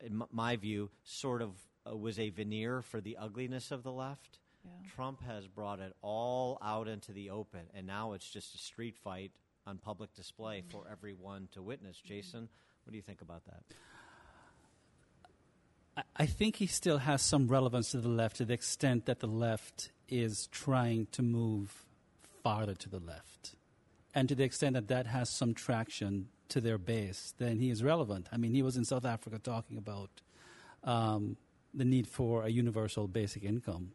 in my view, sort of uh, was a veneer for the ugliness of the left. Trump has brought it all out into the open, and now it's just a street fight on public display for everyone to witness. Jason, what do you think about that? I- I think he still has some relevance to the left to the extent that the left is trying to move farther to the left. And to the extent that that has some traction to their base, then he is relevant. I mean, he was in South Africa talking about um, the need for a universal basic income,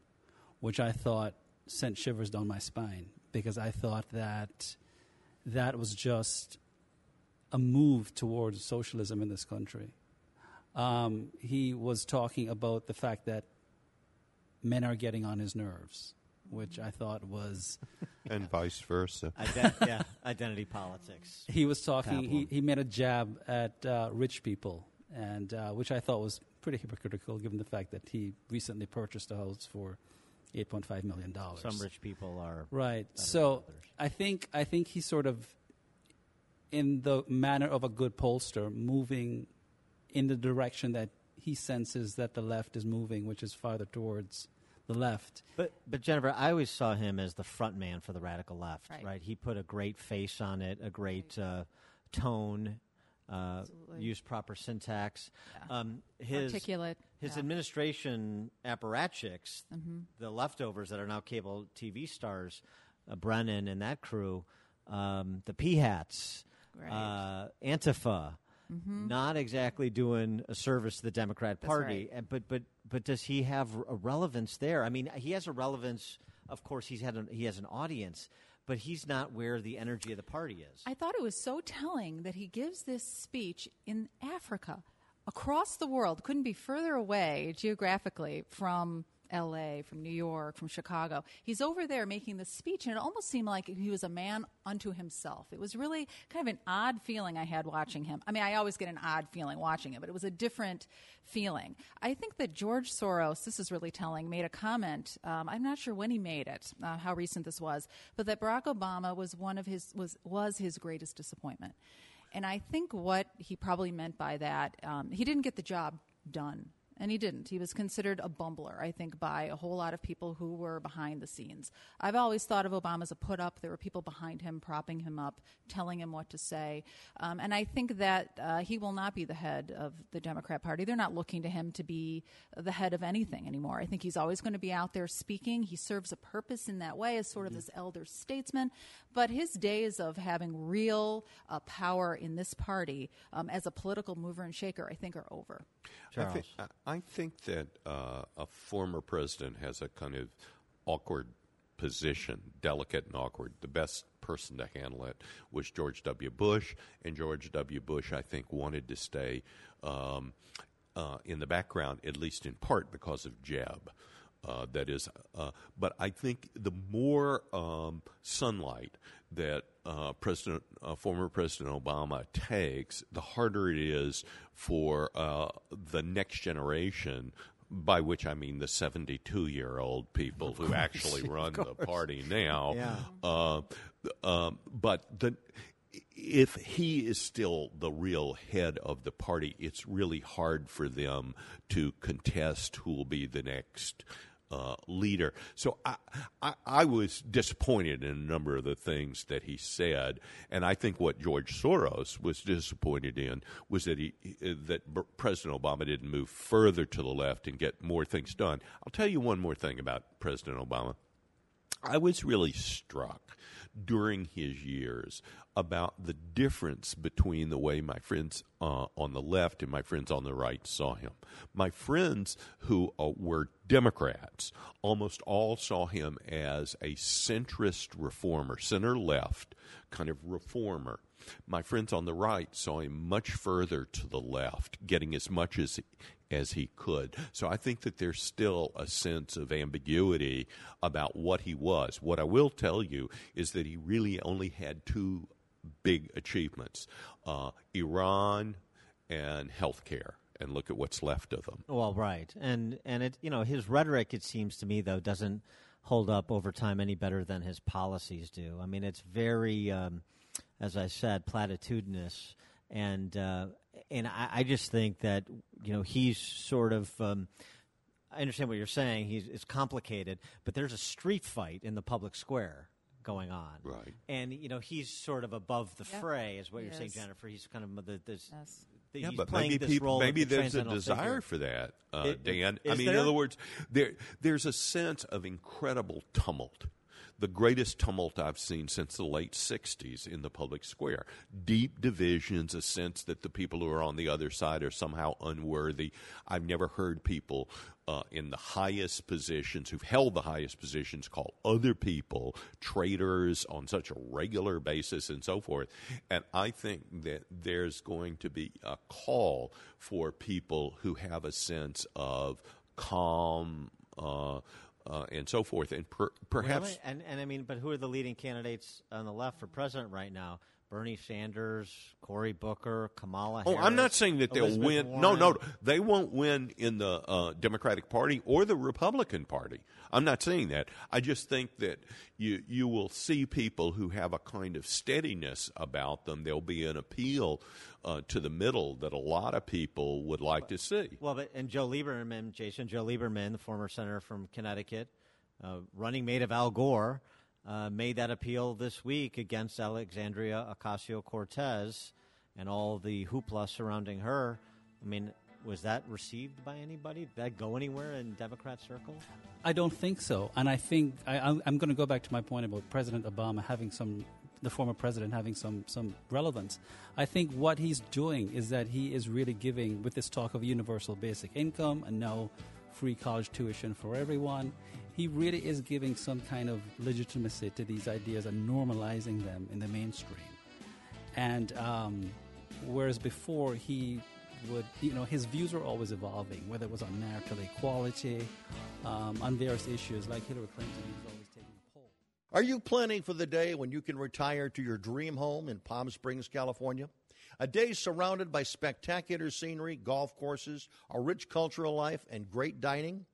which I thought sent shivers down my spine because I thought that that was just a move towards socialism in this country. Um, he was talking about the fact that men are getting on his nerves, which I thought was. <laughs> and vice versa. <laughs> Iden- yeah, identity politics. He was talking. He, he made a jab at uh, rich people, and uh, which I thought was pretty hypocritical, given the fact that he recently purchased a house for eight point five million dollars. Some rich people are right. So. I think I think he's sort of in the manner of a good pollster, moving in the direction that he senses that the left is moving, which is farther towards the left. But but Jennifer, I always saw him as the front man for the radical left. Right. Right. He put a great face on it, a great uh, tone, uh, used proper syntax. Yeah. Um, his Articulate. his yeah. administration apparatchiks, Mhm. the leftovers that are now cable TV stars, uh, Brennan and that crew, um, the P hats, Right. uh, Antifa. Mhm. Not exactly doing a service to the Democrat Party, right. but but but does he have a relevance there? I mean, he has a relevance. Of course, he's had he has an audience, but he's not where the energy of the party is. I thought it was so telling that he gives this speech in Africa, across the world, couldn't be further away geographically from L.A., from New York, from Chicago. He's over there making this speech, and it almost seemed like he was a man unto himself. It was really kind of an odd feeling I had watching him. I mean, I always get an odd feeling watching it, but it was a different feeling. I think that George Soros, this is really telling, made a comment. Um, I'm not sure when he made it, uh, how recent this was, but that Barack Obama was one of his was was his greatest disappointment. And I think what he probably meant by that, um, he didn't get the job done. And he didn't. He was considered a bumbler, I think, by a whole lot of people who were behind the scenes. I've always thought of Obama as a put up. There were people behind him, propping him up, telling him what to say. Um, and I think that uh, he will not be the head of the Democrat Party. They're not looking to him to be the head of anything anymore. I think he's always going to be out there speaking. He serves a purpose in that way as sort of this elder statesman. But his days of having real uh, power in this party um, as a political mover and shaker, I think, are over. I think, I think that uh, a former president has a kind of awkward position, delicate and awkward. The best person to handle it was George W. Bush, and George W. Bush, I think, wanted to stay um, uh, in the background, at least in part because of Jeb. Uh, that is, uh, but I think the more um, sunlight that uh, President, uh, former President Obama takes, the harder it is for uh, the next generation. By which I mean the 72 year old people who actually run the party now. Yeah. Uh, um, but the if he is still the real head of the party, it's really hard for them to contest who will be the next uh, leader. So I, I, I, was disappointed in a number of the things that he said, and I think what George Soros was disappointed in was that he that President Obama didn't move further to the left and get more things done. I'll tell you one more thing about President Obama. I was really struck during his years about the difference between the way my friends uh, on the left and my friends on the right saw him. My friends who uh, were Democrats almost all saw him as a centrist reformer, center left kind of reformer. My friends on the right saw him much further to the left, getting as much as as he could. So I think that there's still a sense of ambiguity about what he was. What I will tell you is that he really only had two big achievements uh, Iran and healthcare. And look at what's left of them. Well, right, and and it you know his rhetoric. It seems to me though doesn't hold up over time any better than his policies do. I mean, it's very, um, as I said, platitudinous, and uh, and I, I, just think that you know he's sort of. Um, I understand what you're saying. He's it's complicated, but there's a street fight in the public square going on. Right. And you know he's sort of above the fray, is what you're saying, Jennifer. He's kind of the this. Yes. The, yeah, he's but maybe this people, role maybe the there's a desire figure. for that, uh, It- Dan. I is mean, in other words, there there's a sense of incredible tumult. The greatest tumult I've seen since the late 60s in the public square. Deep divisions, a sense that the people who are on the other side are somehow unworthy. I've never heard people uh, in the highest positions, who've held the highest positions, call other people traitors on such a regular basis and so forth. And I think that there's going to be a call for people who have a sense of calm. Uh, uh, and so forth, and per- perhaps Really? And and I mean, but who are the leading candidates on the left for president right now? Bernie Sanders, Cory Booker, Kamala Oh, Harris. I'm not saying that they'll Elizabeth win. Warren. No, no, they won't win in the uh, Democratic Party or the Republican Party. I'm not saying that. I just think that you you will see people who have a kind of steadiness about them. There'll be an appeal uh, to the middle that a lot of people would like to see. Well, but and Joe Lieberman, Jason Joe Lieberman, the former senator from Connecticut, uh, running mate of Al Gore, uh, made that appeal this week against Alexandria Ocasio Cortez and all the hoopla surrounding her. I mean, was that received by anybody? Did that go anywhere in Democrat circles? I don't think so, and I think I, I'm, I'm going to go back to my point about President Obama having some, the former president having some some relevance. I think what he's doing is that he is really giving, with this talk of universal basic income and now free college tuition for everyone, he really is giving some kind of legitimacy to these ideas and normalizing them in the mainstream. And um, whereas before he would, you know, his views were always evolving, whether it was on marital equality, um, on various issues like Hillary Clinton. He was always taking a poll. Are you planning for the day when you can retire to your dream home in Palm Springs, California? A day surrounded by spectacular scenery, golf courses, a rich cultural life, and great dining?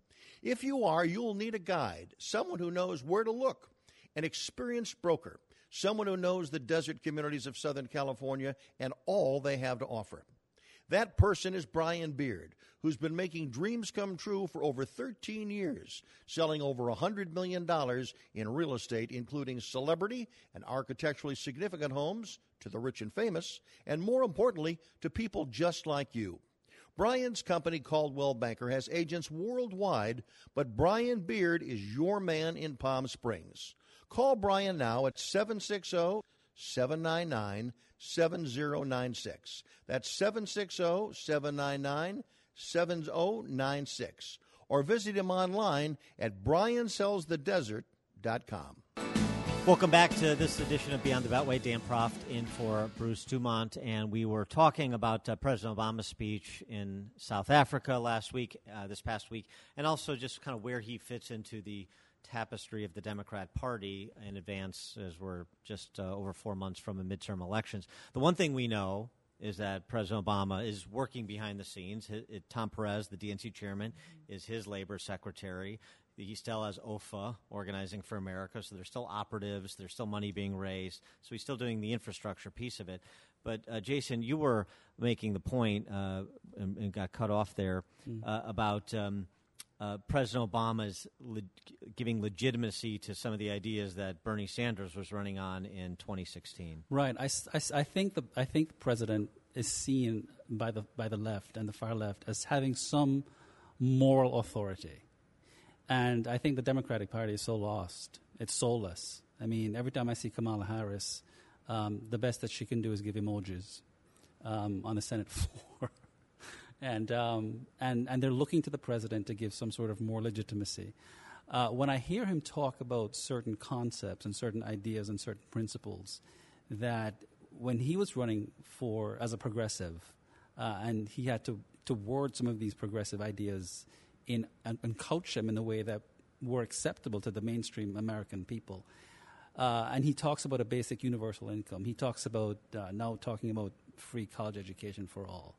If you are, you'll need a guide, someone who knows where to look, an experienced broker, someone who knows the desert communities of Southern California and all they have to offer. That person is Brian Beard, who's been making dreams come true for over 13 years, selling over $100 million in real estate, including celebrity and architecturally significant homes to the rich and famous, and more importantly, to people just like you. Brian's company, Coldwell Banker, has agents worldwide, but Brian Beard is your man in Palm Springs. Call Brian now at 760 799 7096. That's 760 799 7096. Or visit him online at briansellsthedesert.com. Welcome back to this edition of Beyond the Beltway. Dan Proft in for Bruce Dumont, and we were talking about uh, President Obama's speech in South Africa last week, uh, this past week, and also just kind of where he fits into the tapestry of the Democrat Party in advance, as we're just uh, over four months from the midterm elections. The one thing we know is that President Obama is working behind the scenes. It, Tom Perez, the DNC chairman, is his labor secretary. He still has OFA, Organizing for America, so there's still operatives, there's still money being raised, so he's still doing the infrastructure piece of it. But uh, Jason, you were making the point uh, and, and, got cut off there mm. uh, about um, uh, President Obama's le- giving legitimacy to some of the ideas that Bernie Sanders was running on in 2016. Right. I, I, I think the I think the president is seen by the by the left and the far left as having some moral authority. And I think the Democratic Party is so lost. It's soulless. I mean, every time I see Kamala Harris, um, the best that she can do is give emojis um, on the Senate <laughs> floor. and, um, and, and they're looking to the president to give some sort of more legitimacy. Uh, when I hear him talk about certain concepts and certain ideas and certain principles, that when he was running for as a progressive, uh, and he had to, to word some of these progressive ideas in and, and coach them in a way that were acceptable to the mainstream American people. Uh, and he talks about a basic universal income. He talks about uh, now talking about free college education for all.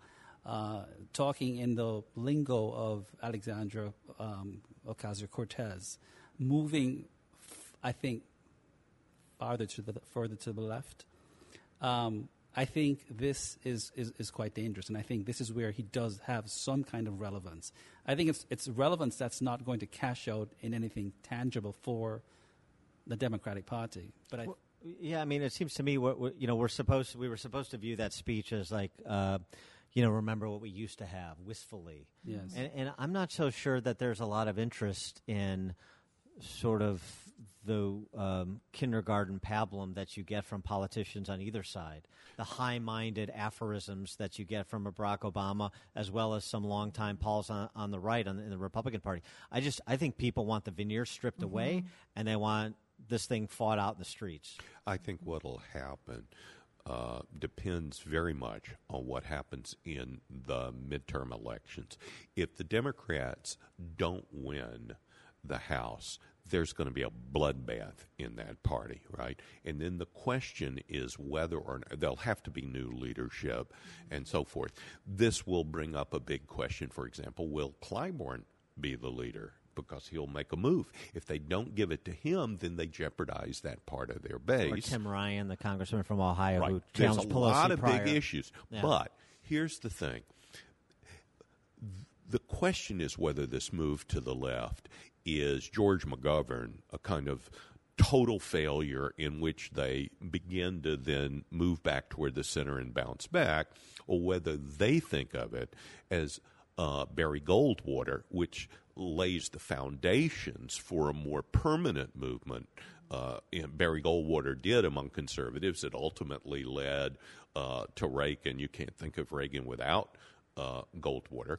Uh, talking in the lingo of Alexandra um, Ocasio Cortez, moving, f- I think, farther to the further to the left. Um, I think this is, is, is, quite dangerous, and I think this is where he does have some kind of relevance. I think it's, it's relevance that's not going to cash out in anything tangible for the Democratic Party. But I, well, yeah, I mean, it seems to me what, what, you know we're supposed we were supposed to view that speech as like. Uh, you know, remember what we used to have wistfully. Yes. And, and I'm not so sure that there's a lot of interest in sort of the um, kindergarten pablum that you get from politicians on either side, the high minded aphorisms that you get from Barack Obama, as well as some longtime Pauls on, on the right on in the Republican Party. I just I think people want the veneer stripped mm-hmm. away and they want this thing fought out in the streets. I think what'll happen. Uh, depends very much on what happens in the midterm elections. If the Democrats don't win the House, there's going to be a bloodbath in that party, right? And then the question is whether or not there'll have to be new leadership and so forth. This will bring up a big question. For example, will Clyburn be the leader? Because he'll make a move. If they don't give it to him, then they jeopardize that part of their base. Or Tim Ryan, the congressman from Ohio, right. who There's a Pelosi lot of prior. big issues. Yeah. But here's the thing the question is whether this move to the left is George McGovern a kind of total failure in which they begin to then move back toward the center and bounce back, or whether they think of it as uh, Barry Goldwater, which lays the foundations for a more permanent movement. Uh, Barry Goldwater did among conservatives. It ultimately led uh, to Reagan. You can't think of Reagan without uh, Goldwater.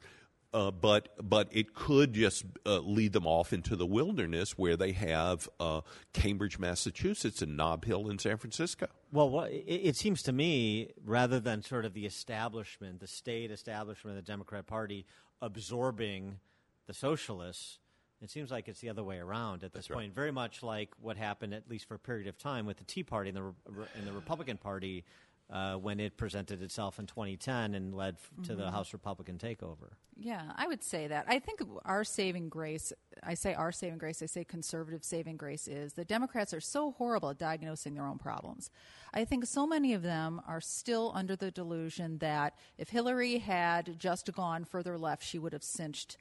Uh, but but it could just uh, lead them off into the wilderness where they have uh, Cambridge, Massachusetts, and Nob Hill in San Francisco. Well, it, it seems to me, rather than sort of the establishment, the state establishment of the Democrat Party absorbing the socialists, it seems like it's the other way around at this right. point. Very much like what happened, at least for a period of time, with the Tea Party and the Re- and the Republican Party uh, when it presented itself in 2010 and led f- to the Mhm. House Republican takeover. Yeah, I would say that. I think our saving grace, I say our saving grace, I say conservative saving grace is the Democrats are so horrible at diagnosing their own problems. I think so many of them are still under the delusion that if Hillary had just gone further left, she would have cinched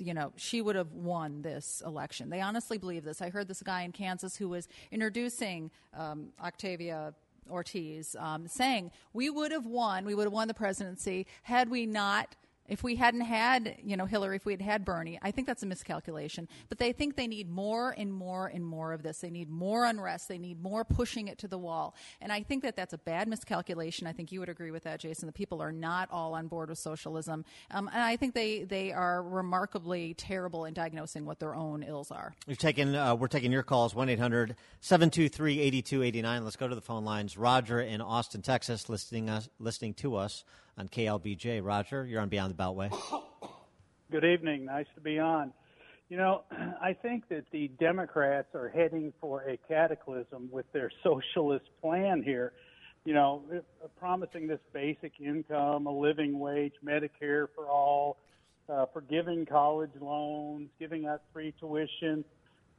you know, she would have won this election. They honestly believe this. I heard this guy in Kansas who was introducing um, Octavia Ortiz um, saying, We would have won, we would have won the presidency had we not. If we hadn't had, you know, Hillary, if we had had Bernie, I think that's a miscalculation. But they think they need more and more and more of this. They need more unrest. They need more pushing it to the wall. And I think that that's a bad miscalculation. I think you would agree with that, Jason. The people are not all on board with socialism. Um, and I think they, they are remarkably terrible in diagnosing what their own ills are. We've taken, uh, we're taking your calls, 1 800 723 8289. Let's go to the phone lines. Roger in Austin, Texas, listening, us, listening to us on KLBJ. Roger, you're on Beyond the Beltway. <coughs> Good evening. Nice to be on. You know, I think that the Democrats are heading for a cataclysm with their socialist plan here. You know, uh, promising this basic income, a living wage, Medicare for all, uh, forgiving college loans, giving out free tuition.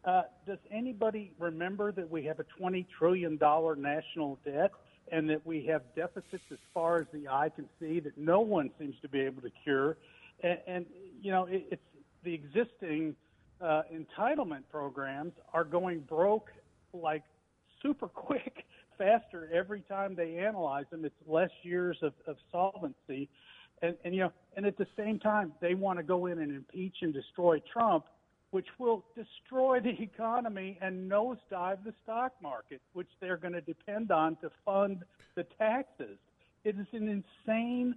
Uh, does anybody remember that we have a $20 trillion national debt and that we have deficits as far as the eye can see that no one seems to be able to cure? And, and you know, it, it's the existing uh, entitlement programs are going broke like super quick, <laughs> faster every time they analyze them. It's less years of, of solvency. And, and, you know, and at the same time, they want to go in and impeach and destroy Trump which will destroy the economy and nosedive the stock market, which they're going to depend on to fund the taxes. It is an insane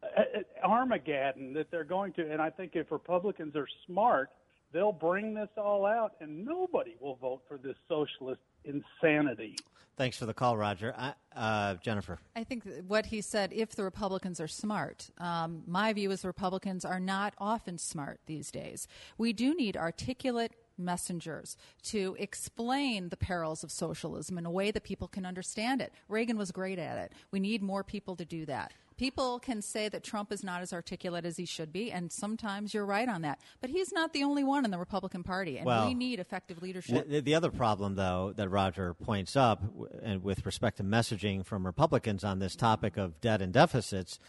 uh, uh, Armageddon that they're going to. And I think if Republicans are smart, they'll bring this all out, and nobody will vote for this socialist insanity. Thanks for the call, Roger. I, uh, Jennifer. I think that what he said, if the Republicans are smart, um, my view is the Republicans are not often smart these days. We do need articulate messengers to explain the perils of socialism in a way that people can understand it. Reagan was great at it. We need more people to do that. People can say that Trump is not as articulate as he should be, and sometimes you're right on that. But he's not the only one in the Republican Party, and Well, we need effective leadership. The, the other problem, though, that Roger points up, and with respect to messaging from Republicans on this topic of debt and deficits,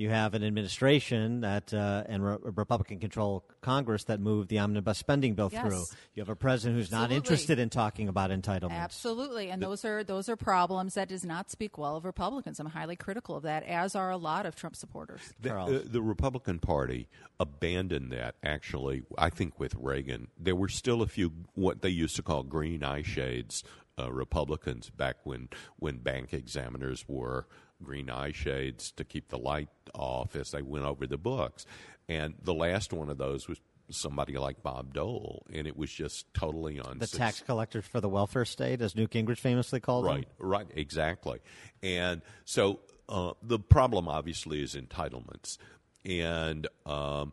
you have an administration that uh, and re- Republican-controlled Congress that moved the omnibus spending bill Yes. through. You have a president who's not interested in talking about entitlements. Absolutely, and those are those are problems that does not speak well of Republicans. I'm highly critical of that, as are a lot of Trump supporters. The, uh, the Republican Party abandoned that, actually, I think, with Reagan. There were still a few, what they used to call green eye shades uh, Republicans back when, when bank examiners wore green eye shades to keep the light off as they went over the books. And the last one of those was somebody like Bob Dole, and it was just totally on The tax collectors for the welfare state, as Newt Gingrich famously called it. Right, them. right, exactly. And so uh, the problem obviously is entitlements, and um,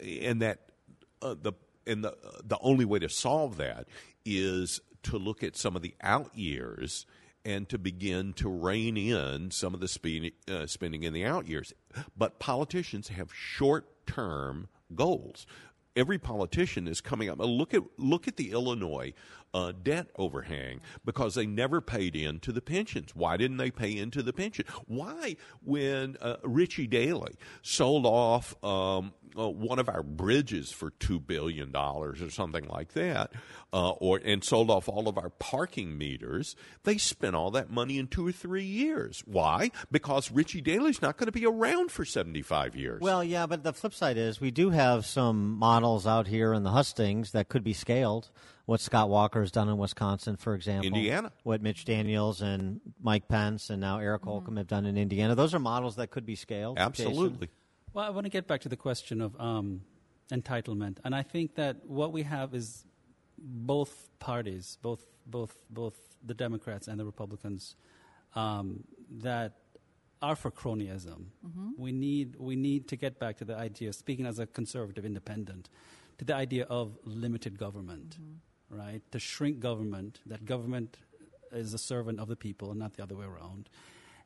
and that uh, the and the the only way to solve that is to look at some of the out years and to begin to rein in some of the uh, spending in the out years. But politicians have short term goals. Every politician is coming up. Look at look at the Illinois uh, debt overhang because they never paid into the pensions. Why didn't they pay into the pension? Why, when uh, Richie Daley sold off um, uh, one of our bridges for two billion dollars or something like that, uh, or and sold off all of our parking meters, they spent all that money in two or three years. Why? Because Richie Daley's not going to be around for seventy five years. Well, yeah, but the flip side is we do have some models out here in the hustings that could be scaled. What Scott Walker has done in Wisconsin, for example. Indiana. What Mitch Daniels and Mike Pence and now Eric Holcomb have done in Indiana. Those are models that could be scaled. Jason. Absolutely. Well, I want to get back to the question of um, entitlement, and I think that what we have is both parties, both both both the Democrats and the Republicans, um, that are for cronyism. Mhm. We need we need to get back to the idea. Speaking as a conservative independent, to the idea of limited government, right? To shrink government. That government is a servant of the people and not the other way around.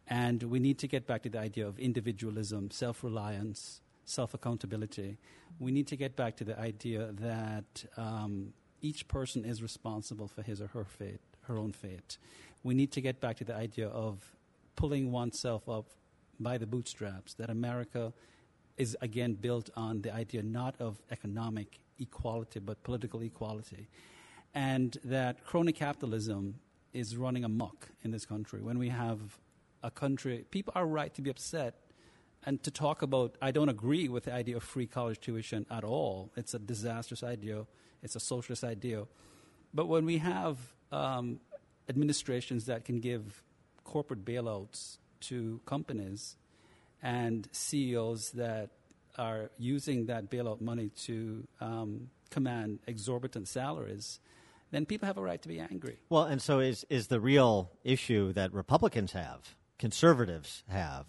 And we need to get back to the idea of individualism, self reliance, self accountability. We need to get back to the idea that um, each person is responsible for his or her fate, her own fate. We need to get back to the idea of pulling oneself up by the bootstraps, that America is again built on the idea not of economic equality but political equality. And that crony capitalism is running amok in this country when we have a country, people are right to be upset and to talk about, I don't agree with the idea of free college tuition at all. It's a disastrous idea, it's a socialist idea. But when we have um, administrations that can give corporate bailouts to companies and CEOs that are using that bailout money to um, command exorbitant salaries, then people have a right to be angry. Well, and so is is the real issue that Republicans have, conservatives have,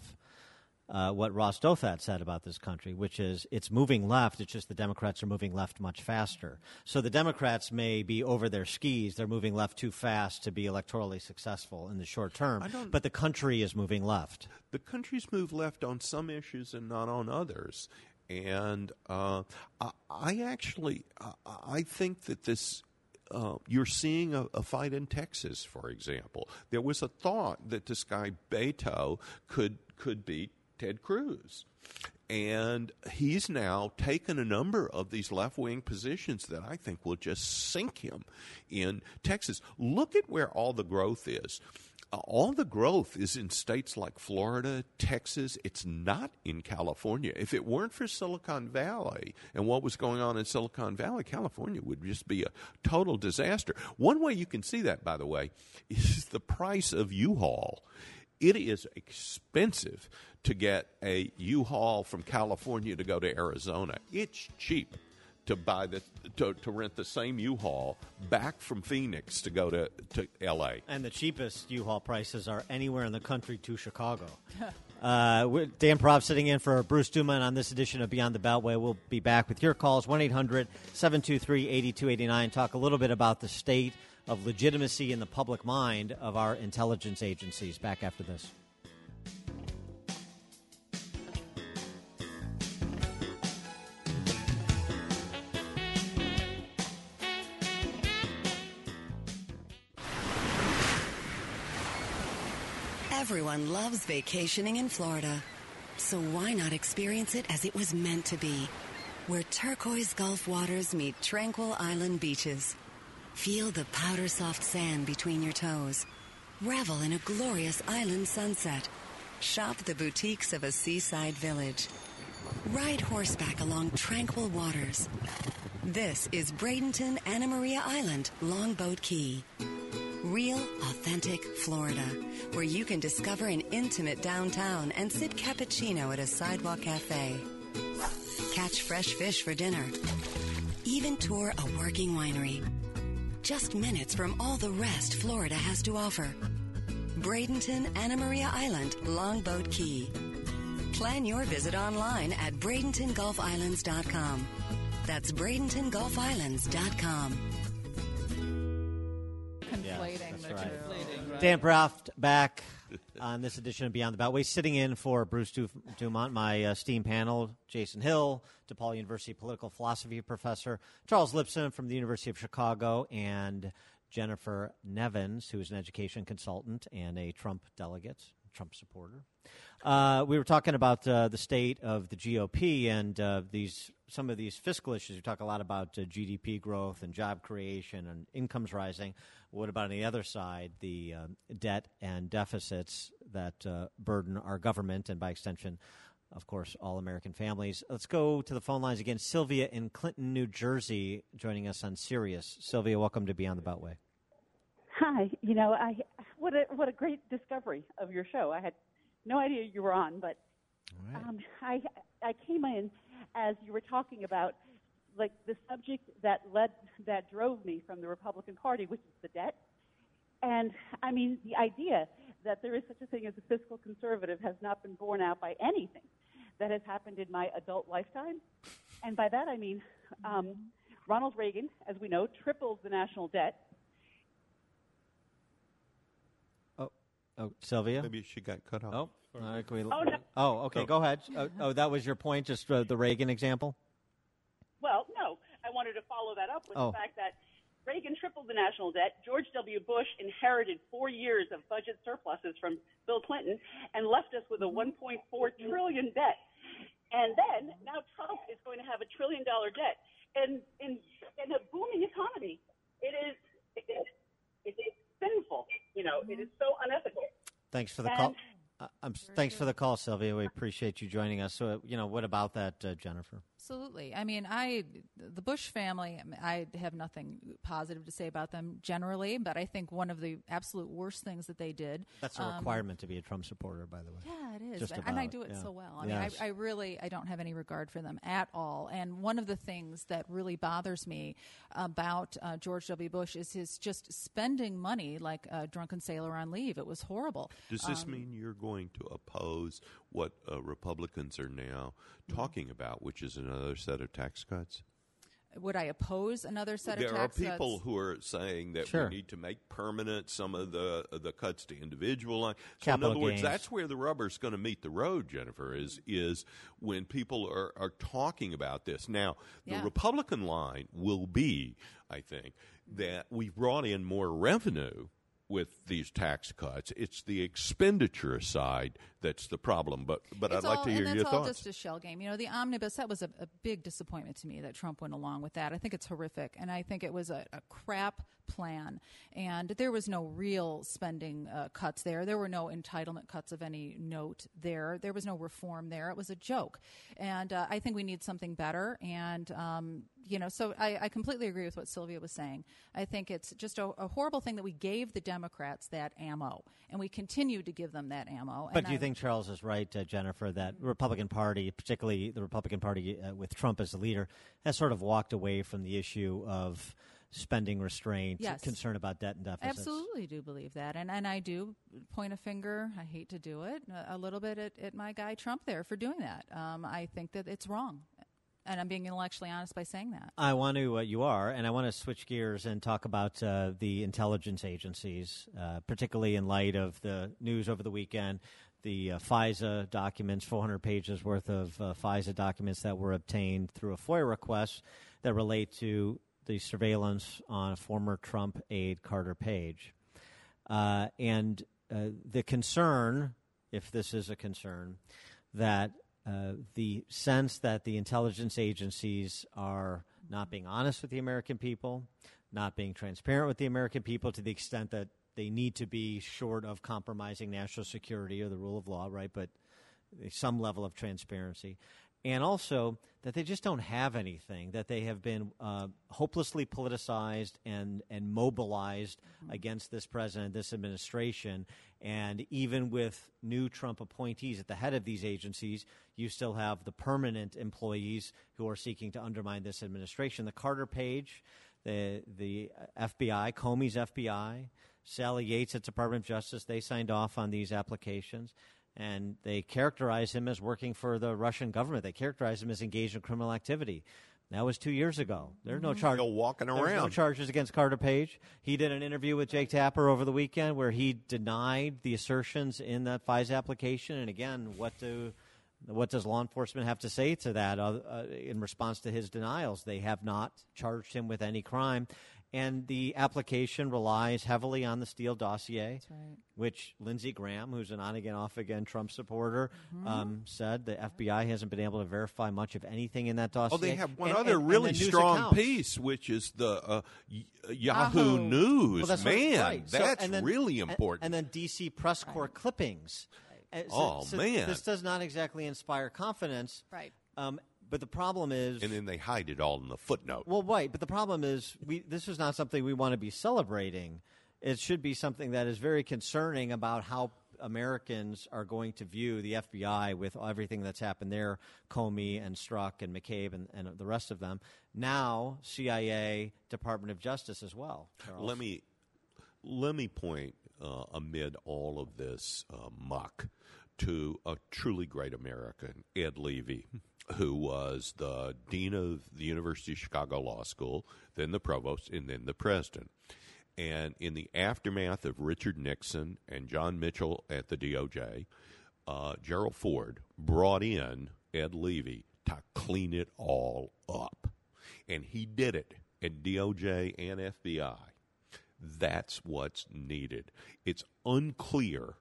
uh, what Ross Douthat said about this country, which is it's moving left. It's just the Democrats are moving left much faster. So the Democrats may be over their skis; they're moving left too fast to be electorally successful in the short term. But the country is moving left. the country's moved left on some issues and not on others. And uh, I, I actually, I, I think that this. Uh, you're seeing a, a fight in Texas, for example. There was a thought that this guy Beto could could beat Ted Cruz, and he's now taken a number of these left wing positions that I think will just sink him in Texas. Look at where all the growth is. All the growth is in states like Florida, Texas. It's not in California. If it weren't for Silicon Valley and what was going on in Silicon Valley, California would just be a total disaster. One way you can see that, by the way, is the price of U-Haul. It is expensive to get a U-Haul from California to go to Arizona. It's cheap to buy the to, to rent the same U-Haul back from Phoenix to go to, to L.A. And the cheapest U-Haul prices are anywhere in the country to Chicago. <laughs> Uh, Dan Proft sitting in for Bruce Dumont on this edition of Beyond the Beltway. We'll be back with your calls 1 800 723 8289. Talk a little bit about the state of legitimacy in the public mind of our intelligence agencies. Back after this. Everyone loves vacationing in Florida. So why not experience it as it was meant to be? Where turquoise Gulf waters meet tranquil island beaches. Feel the powder soft sand between your toes. Revel in a glorious island sunset. Shop the boutiques of a seaside village. Ride horseback along tranquil waters. This is Bradenton Anna Maria Island, Longboat Key. Real, authentic Florida, where you can discover an intimate downtown and sip cappuccino at a sidewalk cafe. Catch fresh fish for dinner. Even tour a working winery. Just minutes from all the rest Florida has to offer. Bradenton Anna Maria Island, Longboat Key. Plan your visit online at BradentonGulfIslands.com. That's BradentonGulfIslands.com. Conflating the two. Dan Proft back on this edition of Beyond the Beltway, sitting in for Bruce Du- Dumont, my uh, STEAM panel, Jason Hill, DePaul University political philosophy professor, Charles Lipson from the University of Chicago, and Jennifer Nevins, who is an education consultant and a Trump delegate, Trump supporter. Uh, we were talking about uh, the state of the GOP and uh, these some of these fiscal issues. We talk a lot about uh, GDP growth and job creation and incomes rising. What about on the other side, the um, debt and deficits that uh, burden our government and, by extension, of course, all American families? Let's go to the phone lines again. Sylvia in Clinton, New Jersey, joining us on Sirius. Sylvia, welcome to Beyond the Beltway. Hi. You know, I what a what a great discovery of your show. I had no idea you were on, but um, I I came in as you were talking about like the subject that led that drove me from the Republican Party, which is the debt. And I mean, the idea that there is such a thing as a fiscal conservative has not been borne out by anything that has happened in my adult lifetime. And by that I mean, um, Ronald Reagan, as we know, tripled the national debt. Oh, oh, Sylvia. Maybe she got cut off. Oh, all right, can we- Oh, no. oh, okay. Oh. Go ahead. Oh, oh, that was your point, just uh, the Reagan example. Well, no, I wanted to follow that up with Oh. the fact that Reagan tripled the national debt. George W. Bush inherited four years of budget surpluses from Bill Clinton and left us with a 1.4 trillion debt. And then now Trump is going to have a trillion dollar debt. And in in a booming economy, it is it is, it is sinful. You know, it is so unethical. Thanks for the And- call. Uh, I'm, thanks for the call, Sylvia. We appreciate you joining us. So, you know, what about that, uh, Jennifer? Absolutely. I mean, I the Bush family. I, have nothing positive to say about them generally, but I think one of the absolute worst things that they did. That's a um, requirement to be a Trump supporter, by the way. Yeah, it is, Just and, and I do it yeah. so well. I Yes. mean, I, I really, I don't have any regard for them at all. And one of the things that really bothers me about uh, George W. Bush is his just spending money like a drunken sailor on leave. It was horrible. Does this Um, mean you're going to oppose what uh, Republicans are now Mm-hmm. talking about, which is another set of tax cuts? would I oppose another set there of are tax people cuts? who are saying that Sure. we need to make permanent some of the the cuts to individual line. So Capital in other words, that's where the rubber's going to meet the road. Jennifer is is when people are are talking about this. Now, the Yeah. Republican line will be, I think, that we've brought in more revenue. With these tax cuts, it's the expenditure side that's the problem. But but It's I'd like to hear your that's all just a shell game. You know, the omnibus that was a, a big disappointment to me that Trump went along with that. I think it's horrific, and I think it was a, a crap plan. And there was no real spending uh, cuts there. There were no entitlement cuts of any note there. There was no reform there. It was a joke. And uh, I think we need something better. And um, you know, so I, I completely agree with what Sylvia was saying. I think it's just a, a horrible thing that we gave the Democrats that ammo, and we continue to give them that ammo. But And do you I- think Charles is right, uh, Jennifer, that Republican Party, particularly the Republican Party uh, with Trump as the leader, has sort of walked away from the issue of spending restraint, Yes. concern about debt and deficits? Absolutely do believe that. And and I do point a finger, I hate to do it, a, little bit at, at my guy Trump there for doing that. Um, I think that it's wrong. And I'm being intellectually honest by saying that. I want to, uh, you are, and I want to switch gears and talk about uh, the intelligence agencies, uh, particularly in light of the news over the weekend. The uh, FISA documents, 400 pages worth of uh, FISA documents that were obtained through a FOIA request that relate to the surveillance on former Trump aide Carter Page. Uh, and uh, the concern, if this is a concern, that uh, the sense that the intelligence agencies are not being honest with the American people, not being transparent with the American people to the extent that they need to be short of compromising national security or the rule of law, right? But some level of transparency. And also that they just don't have anything, that they have been uh, hopelessly politicized and, and mobilized against this president, this administration. And even with new Trump appointees at the head of these agencies, you still have the permanent employees who are seeking to undermine this administration. The Carter Page, the, the FBI, Comey's FBI, Sally Yates at Department of Justice, they signed off on these applications and they characterize him as working for the Russian government. They characterize him as engaged in criminal activity. That was two years ago. There's no charge. Still walking There's no charges against Carter Page. He did an interview with Jake Tapper over the weekend where he denied the assertions in that FISA application. And again, what do what does law enforcement have to say to that uh, uh, in response to his denials? They have not charged him with any crime. And the application relies heavily on the Steele dossier, right. which Lindsey Graham, who's an on again, off again Trump supporter, Mm-hmm. um, said the FBI hasn't been able to verify much of anything in that dossier. Oh, they have one And- other and- and really the news strong accounts. piece, which is the uh, y- Yahoo Yahoo. News. Well, that's man, right, right. So- that's and then- really important. And, then DC press corps clippings. Uh, so- Oh, so man. this does not exactly inspire confidence. Right. Um, but the problem is, and then they hide it all in the footnote. well, right. But the problem is, we this is not something we want to be celebrating. It should be something that is very concerning about how Americans are going to view the FBI with everything that's happened there, Comey and Strzok and McCabe and, and the rest of them. Now, CIA, Department of Justice as well. Charles. Let me let me point uh, amid all of this uh, muck to a truly great American, Ed Levy, <laughs> who was the dean of the University of Chicago Law School, then the provost, and then the president. And in the aftermath of Richard Nixon and John Mitchell at the DOJ, uh, Gerald Ford brought in Ed Levy to clean it all up. And he did it at DOJ and FBI. That's what's needed. It's unclear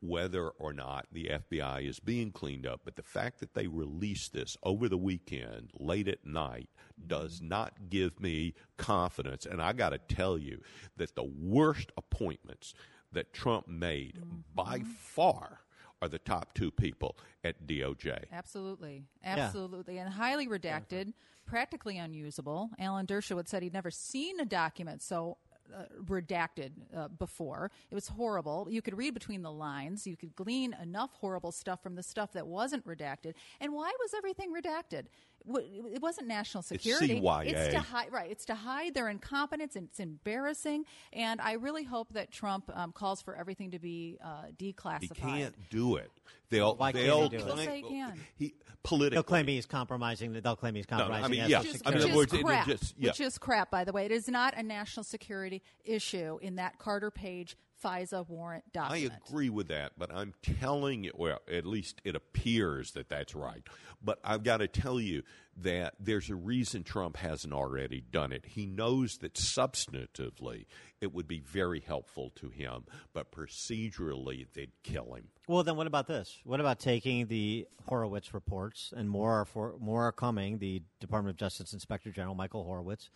whether or not the FBI is being cleaned up, but the fact that they released this over the weekend, late at night, does mm-hmm. not give me confidence. And I got to tell you that the worst appointments that Trump made by mm-hmm. far are the top two people at DOJ. Absolutely. Absolutely. And highly redacted, practically unusable. Alan Dershowitz said he'd never seen a document so uh, redacted uh, before. It was horrible. You could read between the lines. You could glean enough horrible stuff from the stuff that wasn't redacted. And why was everything redacted? It wasn't national security. CYA. It's to hide, right? It's to hide their incompetence. And it's embarrassing. And I really hope that Trump um, calls for everything to be uh, declassified. He can't do it. They'll, Why can't they'll he do it? Claim- say he can. He politically. They'll claim he's compromising. They'll claim he's no, compromising. I mean, national yeah. Which is, I mean, which is other words, it crap. just- yeah. Which is crap, by the way. It is not a national security issue in that Carter Page FISA warrant document. I agree with that, but I'm telling you, well, at least it appears that that's right. But I've got to tell you that there's a reason Trump hasn't already done it. He knows that substantively it would be very helpful to him, but procedurally they'd kill him. Well, then what about this? What about taking the Horowitz reports, and more are for, more are coming? The Department of Justice Inspector General Michael Horowitz,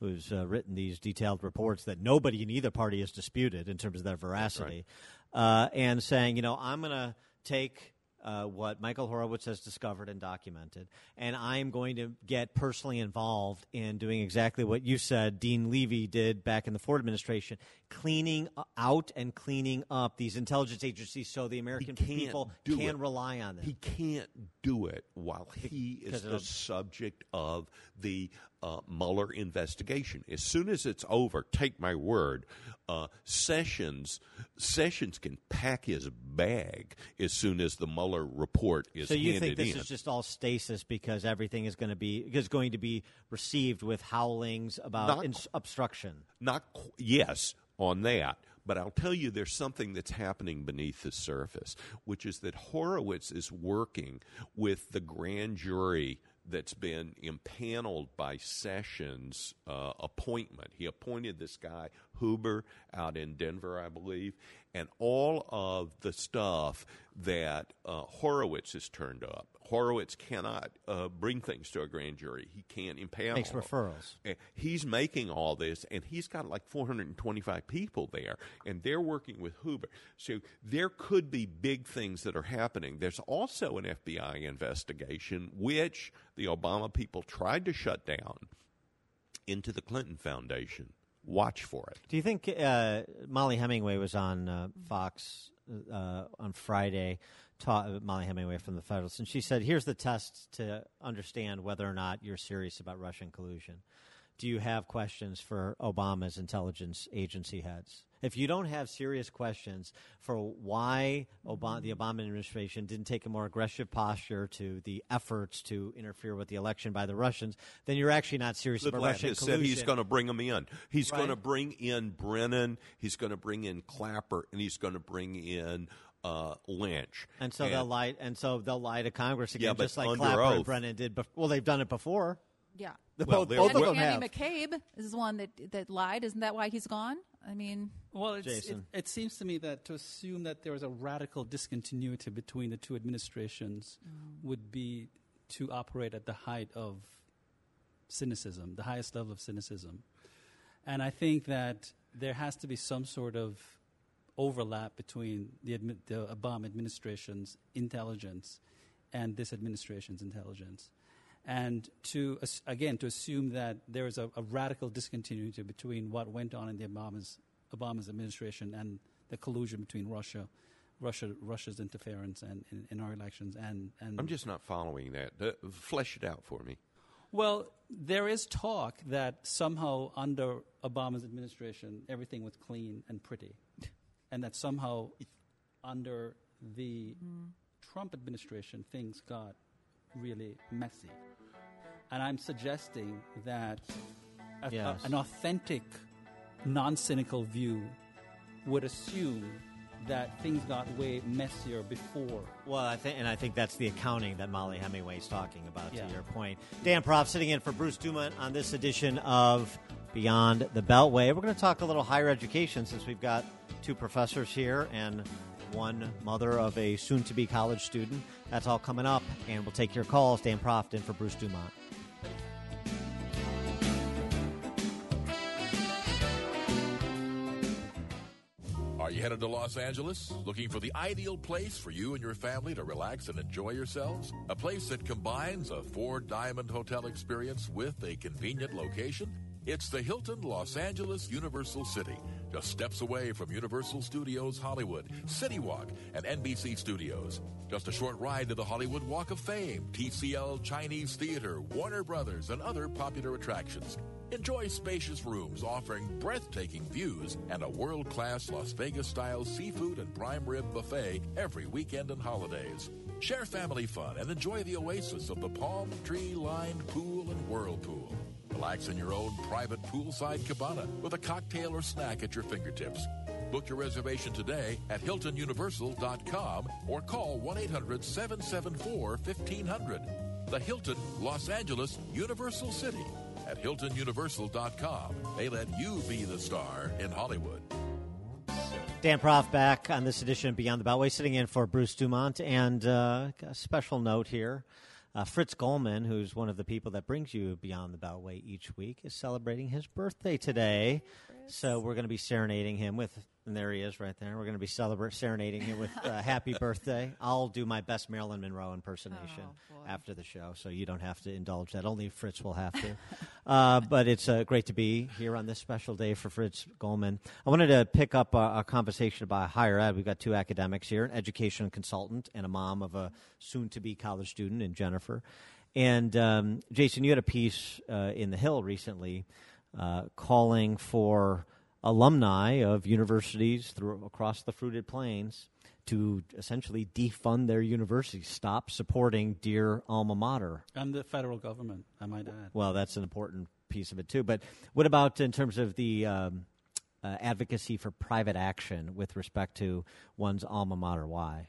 who's uh, written these detailed reports that nobody in either party has disputed in terms of their veracity, uh, and saying, you know, I'm going to take. Uh, what Michael Horowitz has discovered and documented, and I'm going to get personally involved in doing exactly what you said Dean Levy did back in the Ford administration, cleaning out and cleaning up these intelligence agencies so the American people can it. rely on them. He can't do it while he is the subject of the uh, Mueller investigation. As soon as it's over, take my word, uh, Sessions Sessions can pack his bag as soon as the Mueller report is so you handed think this in. is just all stasis because everything is going to be is going to be received with howlings about Not ins- obstruction? Not qu- yes on that, but I'll tell you there's something that's happening beneath the surface, which is that Horowitz is working with the grand jury that's been impaneled by Sessions' uh, appointment. He appointed this guy Huber out in Denver, I believe, and all of the stuff that uh, Horowitz has turned up. Horowitz cannot uh, bring things to a grand jury. He can't impanel. Makes referrals. Uh, He's making all this, and he's got like 425 people there, and they're working with Huber. So there could be big things that are happening. There's also an FBI investigation, which the Obama people tried to shut down, into the Clinton Foundation. Watch for it. Do you think uh, Mollie Hemingway was on uh, Fox uh, on Friday? Ta- Mollie Hemingway from the Federalist, and she said, "Here's the test to understand whether or not you're serious about Russian collusion. Do you have questions for Obama's intelligence agency heads? If you don't have serious questions for why Obama, the Obama administration didn't take a more aggressive posture to the efforts to interfere with the election by the Russians, then you're actually not serious about Russian collusion." said he's going to bring them in. He's Right. going to bring in Brennan. He's going to bring in Clapper, and he's going to bring in uh, Lynch. And so they'll lie, and so they'll lie to Congress again, Yeah, just like under Clapper and. Brennan did. Bef- well, they've done it before. Yeah. The Well, both, both of well- them have. McCabe is the one that that lied. Isn't that why he's gone? I mean, Well, it's, it, Jason. it seems to me that to assume that there is a radical discontinuity between the two administrations would be to operate at the height of cynicism, the highest level of cynicism. And I think that there has to be some sort of overlap between the, the Obama administration's intelligence and this administration's intelligence. And to again to assume that there is a, a radical discontinuity between what went on in the Obama's Obama's administration and the collusion between Russia Russia Russia's interference and in, in, our elections and, and I'm just not following that. Uh, flesh it out for me. Well, there is talk that somehow under Obama's administration everything was clean and pretty, and that somehow under the mm. Trump administration things got really messy. And I'm suggesting that a, yes. a, an authentic, non cynical view would assume that things got way messier before. Well, I think, and I think that's the accounting that Mollie Hemingway's talking about. Yeah. To your point, Dan Proft sitting in for Bruce Dumont on this edition of Beyond the Beltway. We're going to talk a little higher education since we've got two professors here and one mother of a soon-to-be college student. That's all coming up, and we'll take your calls. Dan Proft in for Bruce Dumont. Are you headed to Los Angeles? Looking for the ideal place for you and your family to relax and enjoy yourselves? A place that combines a four diamond hotel experience with a convenient location? It's the Hilton Los Angeles Universal City, just steps away from Universal Studios Hollywood, City Walk, and NBC Studios. Just a short ride to the Hollywood Walk of Fame, TCL Chinese Theater, Warner Brothers, and other popular attractions. Enjoy spacious rooms offering breathtaking views and a world class Las Vegas style seafood and prime rib buffet every weekend and holidays. Share family fun and enjoy the oasis of the palm tree lined pool and whirlpool. Relax in your own private poolside cabana with a cocktail or snack at your fingertips. Book your reservation today at HiltonUniversal.com or call 1 800 774 1500. The Hilton Los Angeles Universal City at HiltonUniversal.com. They let you be the star in Hollywood. Dan Proft back on this edition of Beyond the Beltway, sitting in for Bruce Dumont. And uh, a special note here uh, Fritz Goldman, who's one of the people that brings you Beyond the Beltway each week, is celebrating his birthday today. So we're going to be serenading him with and there he is right there. We're going to be celebrating, serenading him with uh, happy <laughs> birthday. I'll do my best Marilyn Monroe impersonation oh, after the show, so you don't have to indulge that. Only Fritz will have to. <laughs> uh, but it's uh, great to be here on this special day for Fritz Goldman. I wanted to pick up a, a, conversation about higher ed. We've got two academics here, an education consultant and a mom of a soon-to-be college student in Jennifer. And um, Jason, you had a piece uh, in The Hill recently uh, calling for alumni of universities through, across the fruited plains to essentially defund their universities, stop supporting dear alma mater. And the federal government, I might add. Well, that's an important piece of it too. But what about in terms of the um, uh, advocacy for private action with respect to one's alma mater? Why?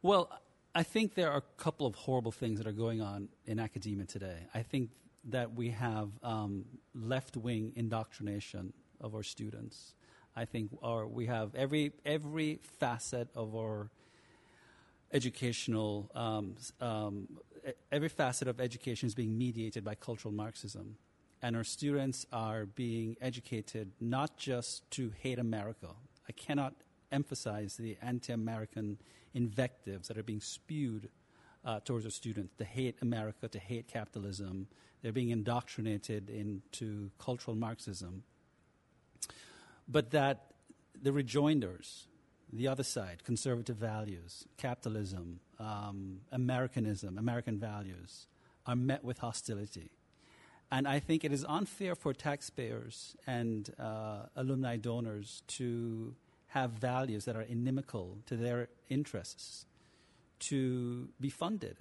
Well, I think there are a couple of horrible things that are going on in academia today. I think that we have um, left wing indoctrination of our students. I think our, we have every, every facet of our educational, um, um, every facet of education is being mediated by cultural Marxism. And our students are being educated not just to hate America. I cannot emphasize the anti American invectives that are being spewed uh, towards our students to hate America, to hate capitalism. They're being indoctrinated into cultural Marxism but that the rejoinders, the other side, conservative values, capitalism, um, Americanism, American values, are met with hostility. And I think it is unfair for taxpayers and uh, alumni donors to have values that are inimical to their interests to be funded.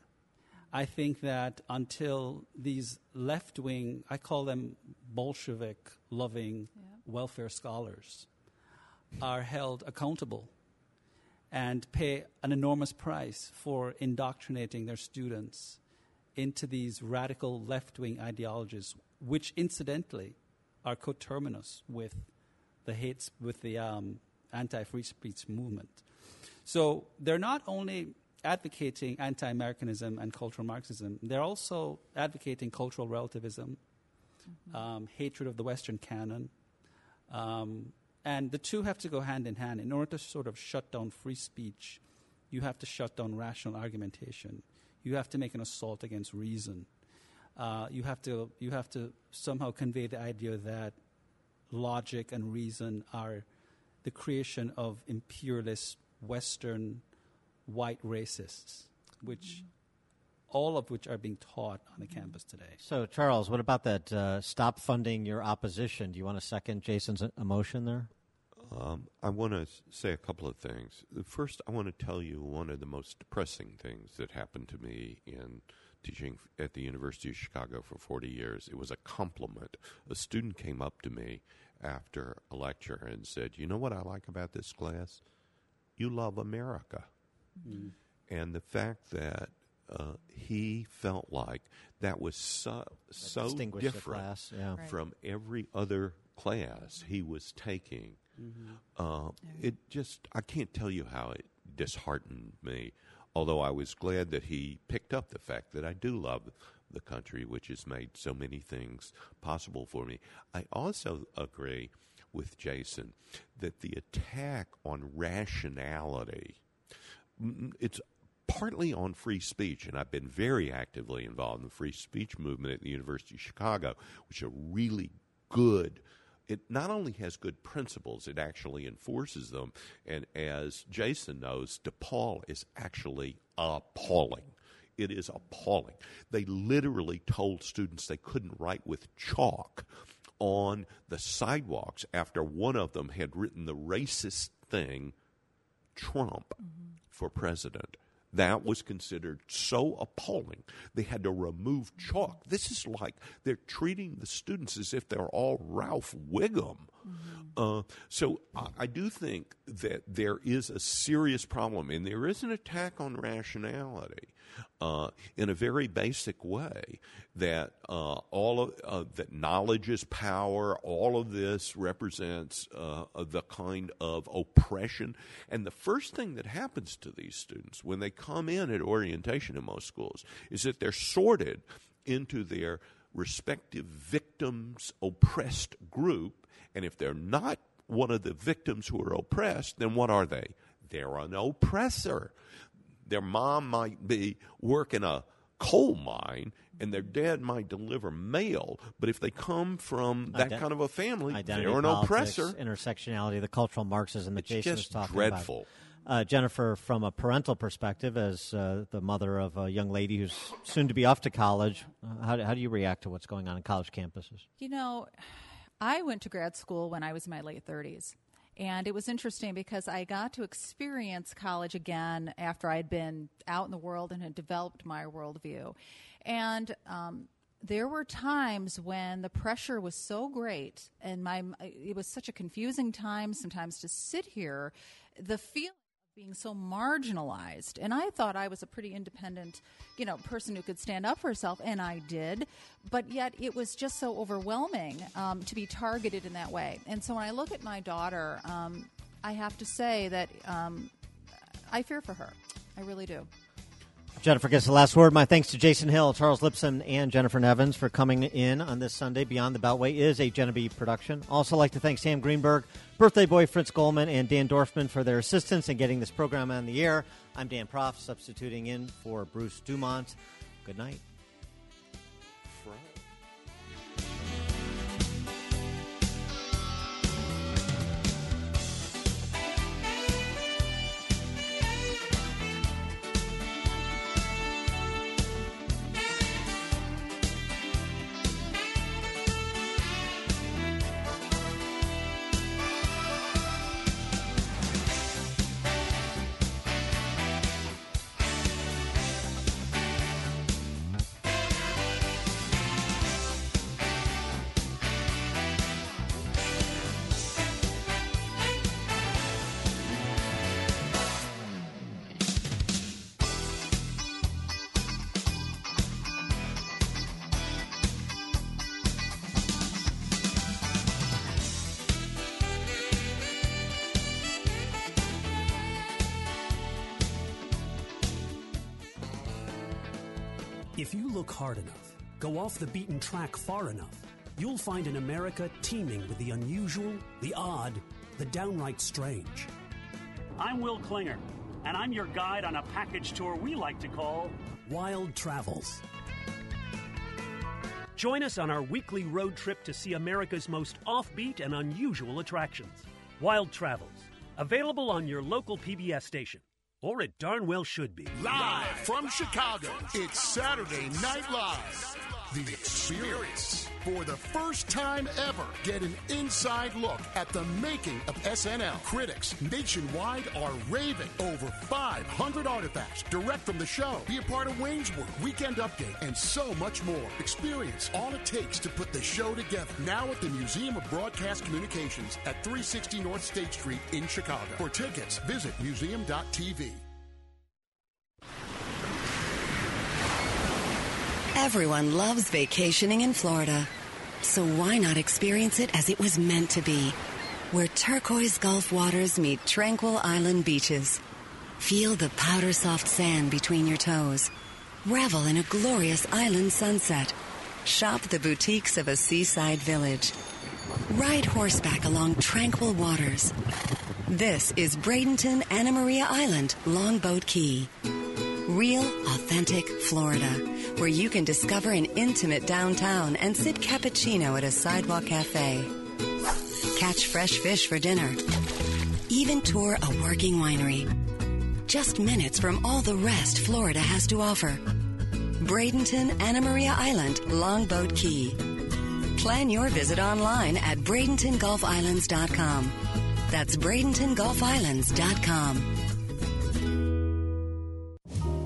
I think that until these left wing, I call them Bolshevik loving yeah welfare scholars are held accountable and pay an enormous price for indoctrinating their students into these radical left wing ideologies, which incidentally are coterminous with the hates with the um, anti free speech movement. So they're not only advocating anti Americanism and cultural Marxism, they're also advocating cultural relativism, mm-hmm. um, hatred of the Western canon, um, and the two have to go hand in hand. In order to sort of shut down free speech, you have to shut down rational argumentation. You have to make an assault against reason. Uh, you have to you have to somehow convey the idea that logic and reason are the creation of imperialist Western white racists, which all of which are being taught on the campus today. So, Charles, what about that? Uh, stop funding your opposition. Do you want to second Jason's emotion there? Um, I want to say a couple of things. First, I want to tell you one of the most depressing things that happened to me in teaching at the University of Chicago for 40 years. It was a compliment. A student came up to me after a lecture and said, You know what I like about this class? You love America. Mm-hmm. And the fact that uh, he felt like that was so, so different yeah. from every other class he was taking. Mm-hmm. Uh, yeah. It just, I can't tell you how it disheartened me. Although I was glad that he picked up the fact that I do love the country, which has made so many things possible for me. I also agree with Jason that the attack on rationality it's partly on free speech, and I've been very actively involved in the free speech movement at the University of Chicago, which is a really good. It not only has good principles, it actually enforces them. And as Jason knows, DePaul is actually appalling. It is appalling. They literally told students they couldn't write with chalk on the sidewalks after one of them had written the racist thing, Trump, mm-hmm. for president. That was considered so appalling, they had to remove chalk. This is like they're treating the students as if they're all Ralph Wiggum. Mm-hmm. Uh, so I, I, do think that there is a serious problem, and there is an attack on rationality uh, in a very basic way. That uh, all of uh, that knowledge is power. All of this represents uh, the kind of oppression. And the first thing that happens to these students when they come in at orientation in most schools is that they're sorted into their respective victims oppressed group and if they're not one of the victims who are oppressed, then what are they? They're an oppressor. Their mom might be working a coal mine and their dad might deliver mail, but if they come from that Ident- kind of a family, Identity they're an politics, oppressor. Intersectionality, the cultural Marxism that it's Jason just was talking dreadful. about. Uh, Jennifer, from a parental perspective, as uh, the mother of a young lady who's soon to be off to college, uh, how, how do you react to what's going on in college campuses? You know, I went to grad school when I was in my late 30s. And it was interesting because I got to experience college again after I'd been out in the world and had developed my worldview. And um, there were times when the pressure was so great, and my it was such a confusing time sometimes to sit here. The feeling being so marginalized. And I thought I was a pretty independent, you know, person who could stand up for herself, and I did. But yet it was just so overwhelming um, to be targeted in that way. And so when I look at my daughter, um, I have to say that um, I fear for her. I really do. Jennifer gets the last word. My thanks to Jason Hill, Charles Lipson, and Jennifer Nevins for coming in on this Sunday. Beyond the Beltway is a Genevieve production. Also, like to thank Sam Greenberg, birthday boy Fritz Goldman, and Dan Dorfman for their assistance in getting this program on the air. I'm Dan Proft, substituting in for Bruce Dumont. Good night. Hard enough, go off the beaten track far enough, you'll find an America teeming with the unusual, the odd, the downright strange. I'm Will Klinger, and I'm your guide on a package tour we like to call Wild Travels. Join us on our weekly road trip to see America's most offbeat and unusual attractions. Wild Travels Available on your local PBS station, or it darn well should be. Live from Chicago, it's Saturday Night Live. The Experience. For the first time ever, get an inside look at the making of SNL. Critics nationwide are raving over 500 artifacts direct from the show. Be a part of Wayne's World, Weekend Update, and so much more. Experience all it takes to put the show together. Now at the Museum of Broadcast Communications at 360 North State Street in Chicago. For tickets, visit museum.tv. Everyone loves vacationing in Florida. So why not experience it as it was meant to be? Where turquoise Gulf waters meet tranquil island beaches. Feel the powder soft sand between your toes. Revel in a glorious island sunset. Shop the boutiques of a seaside village. Ride horseback along tranquil waters. This is Bradenton Anna Maria Island, Longboat Key. Real, authentic Florida, where you can discover an intimate downtown and sip cappuccino at a sidewalk cafe. Catch fresh fish for dinner. Even tour a working winery. Just minutes from all the rest Florida has to offer. Bradenton Anna Maria Island, Longboat Key. Plan your visit online at BradentonGulfIslands.com. That's BradentonGulfIslands.com.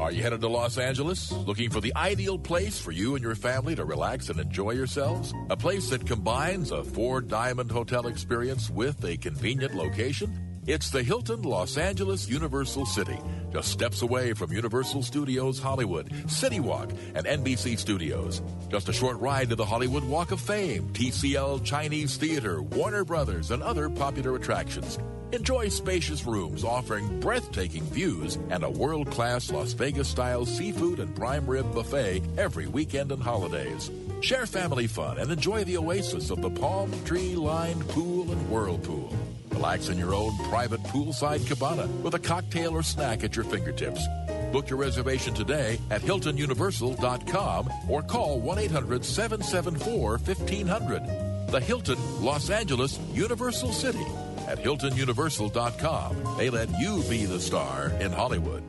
Are you headed to Los Angeles? Looking for the ideal place for you and your family to relax and enjoy yourselves? A place that combines a four diamond hotel experience with a convenient location? It's the Hilton Los Angeles Universal City, just steps away from Universal Studios Hollywood, City Walk, and NBC Studios. Just a short ride to the Hollywood Walk of Fame, TCL Chinese Theater, Warner Brothers, and other popular attractions. Enjoy spacious rooms offering breathtaking views and a world class Las Vegas style seafood and prime rib buffet every weekend and holidays. Share family fun and enjoy the oasis of the palm tree lined pool and whirlpool. Relax in your own private poolside cabana with a cocktail or snack at your fingertips. Book your reservation today at HiltonUniversal.com or call 1 800 774 1500. The Hilton Los Angeles Universal City at HiltonUniversal.com. They let you be the star in Hollywood.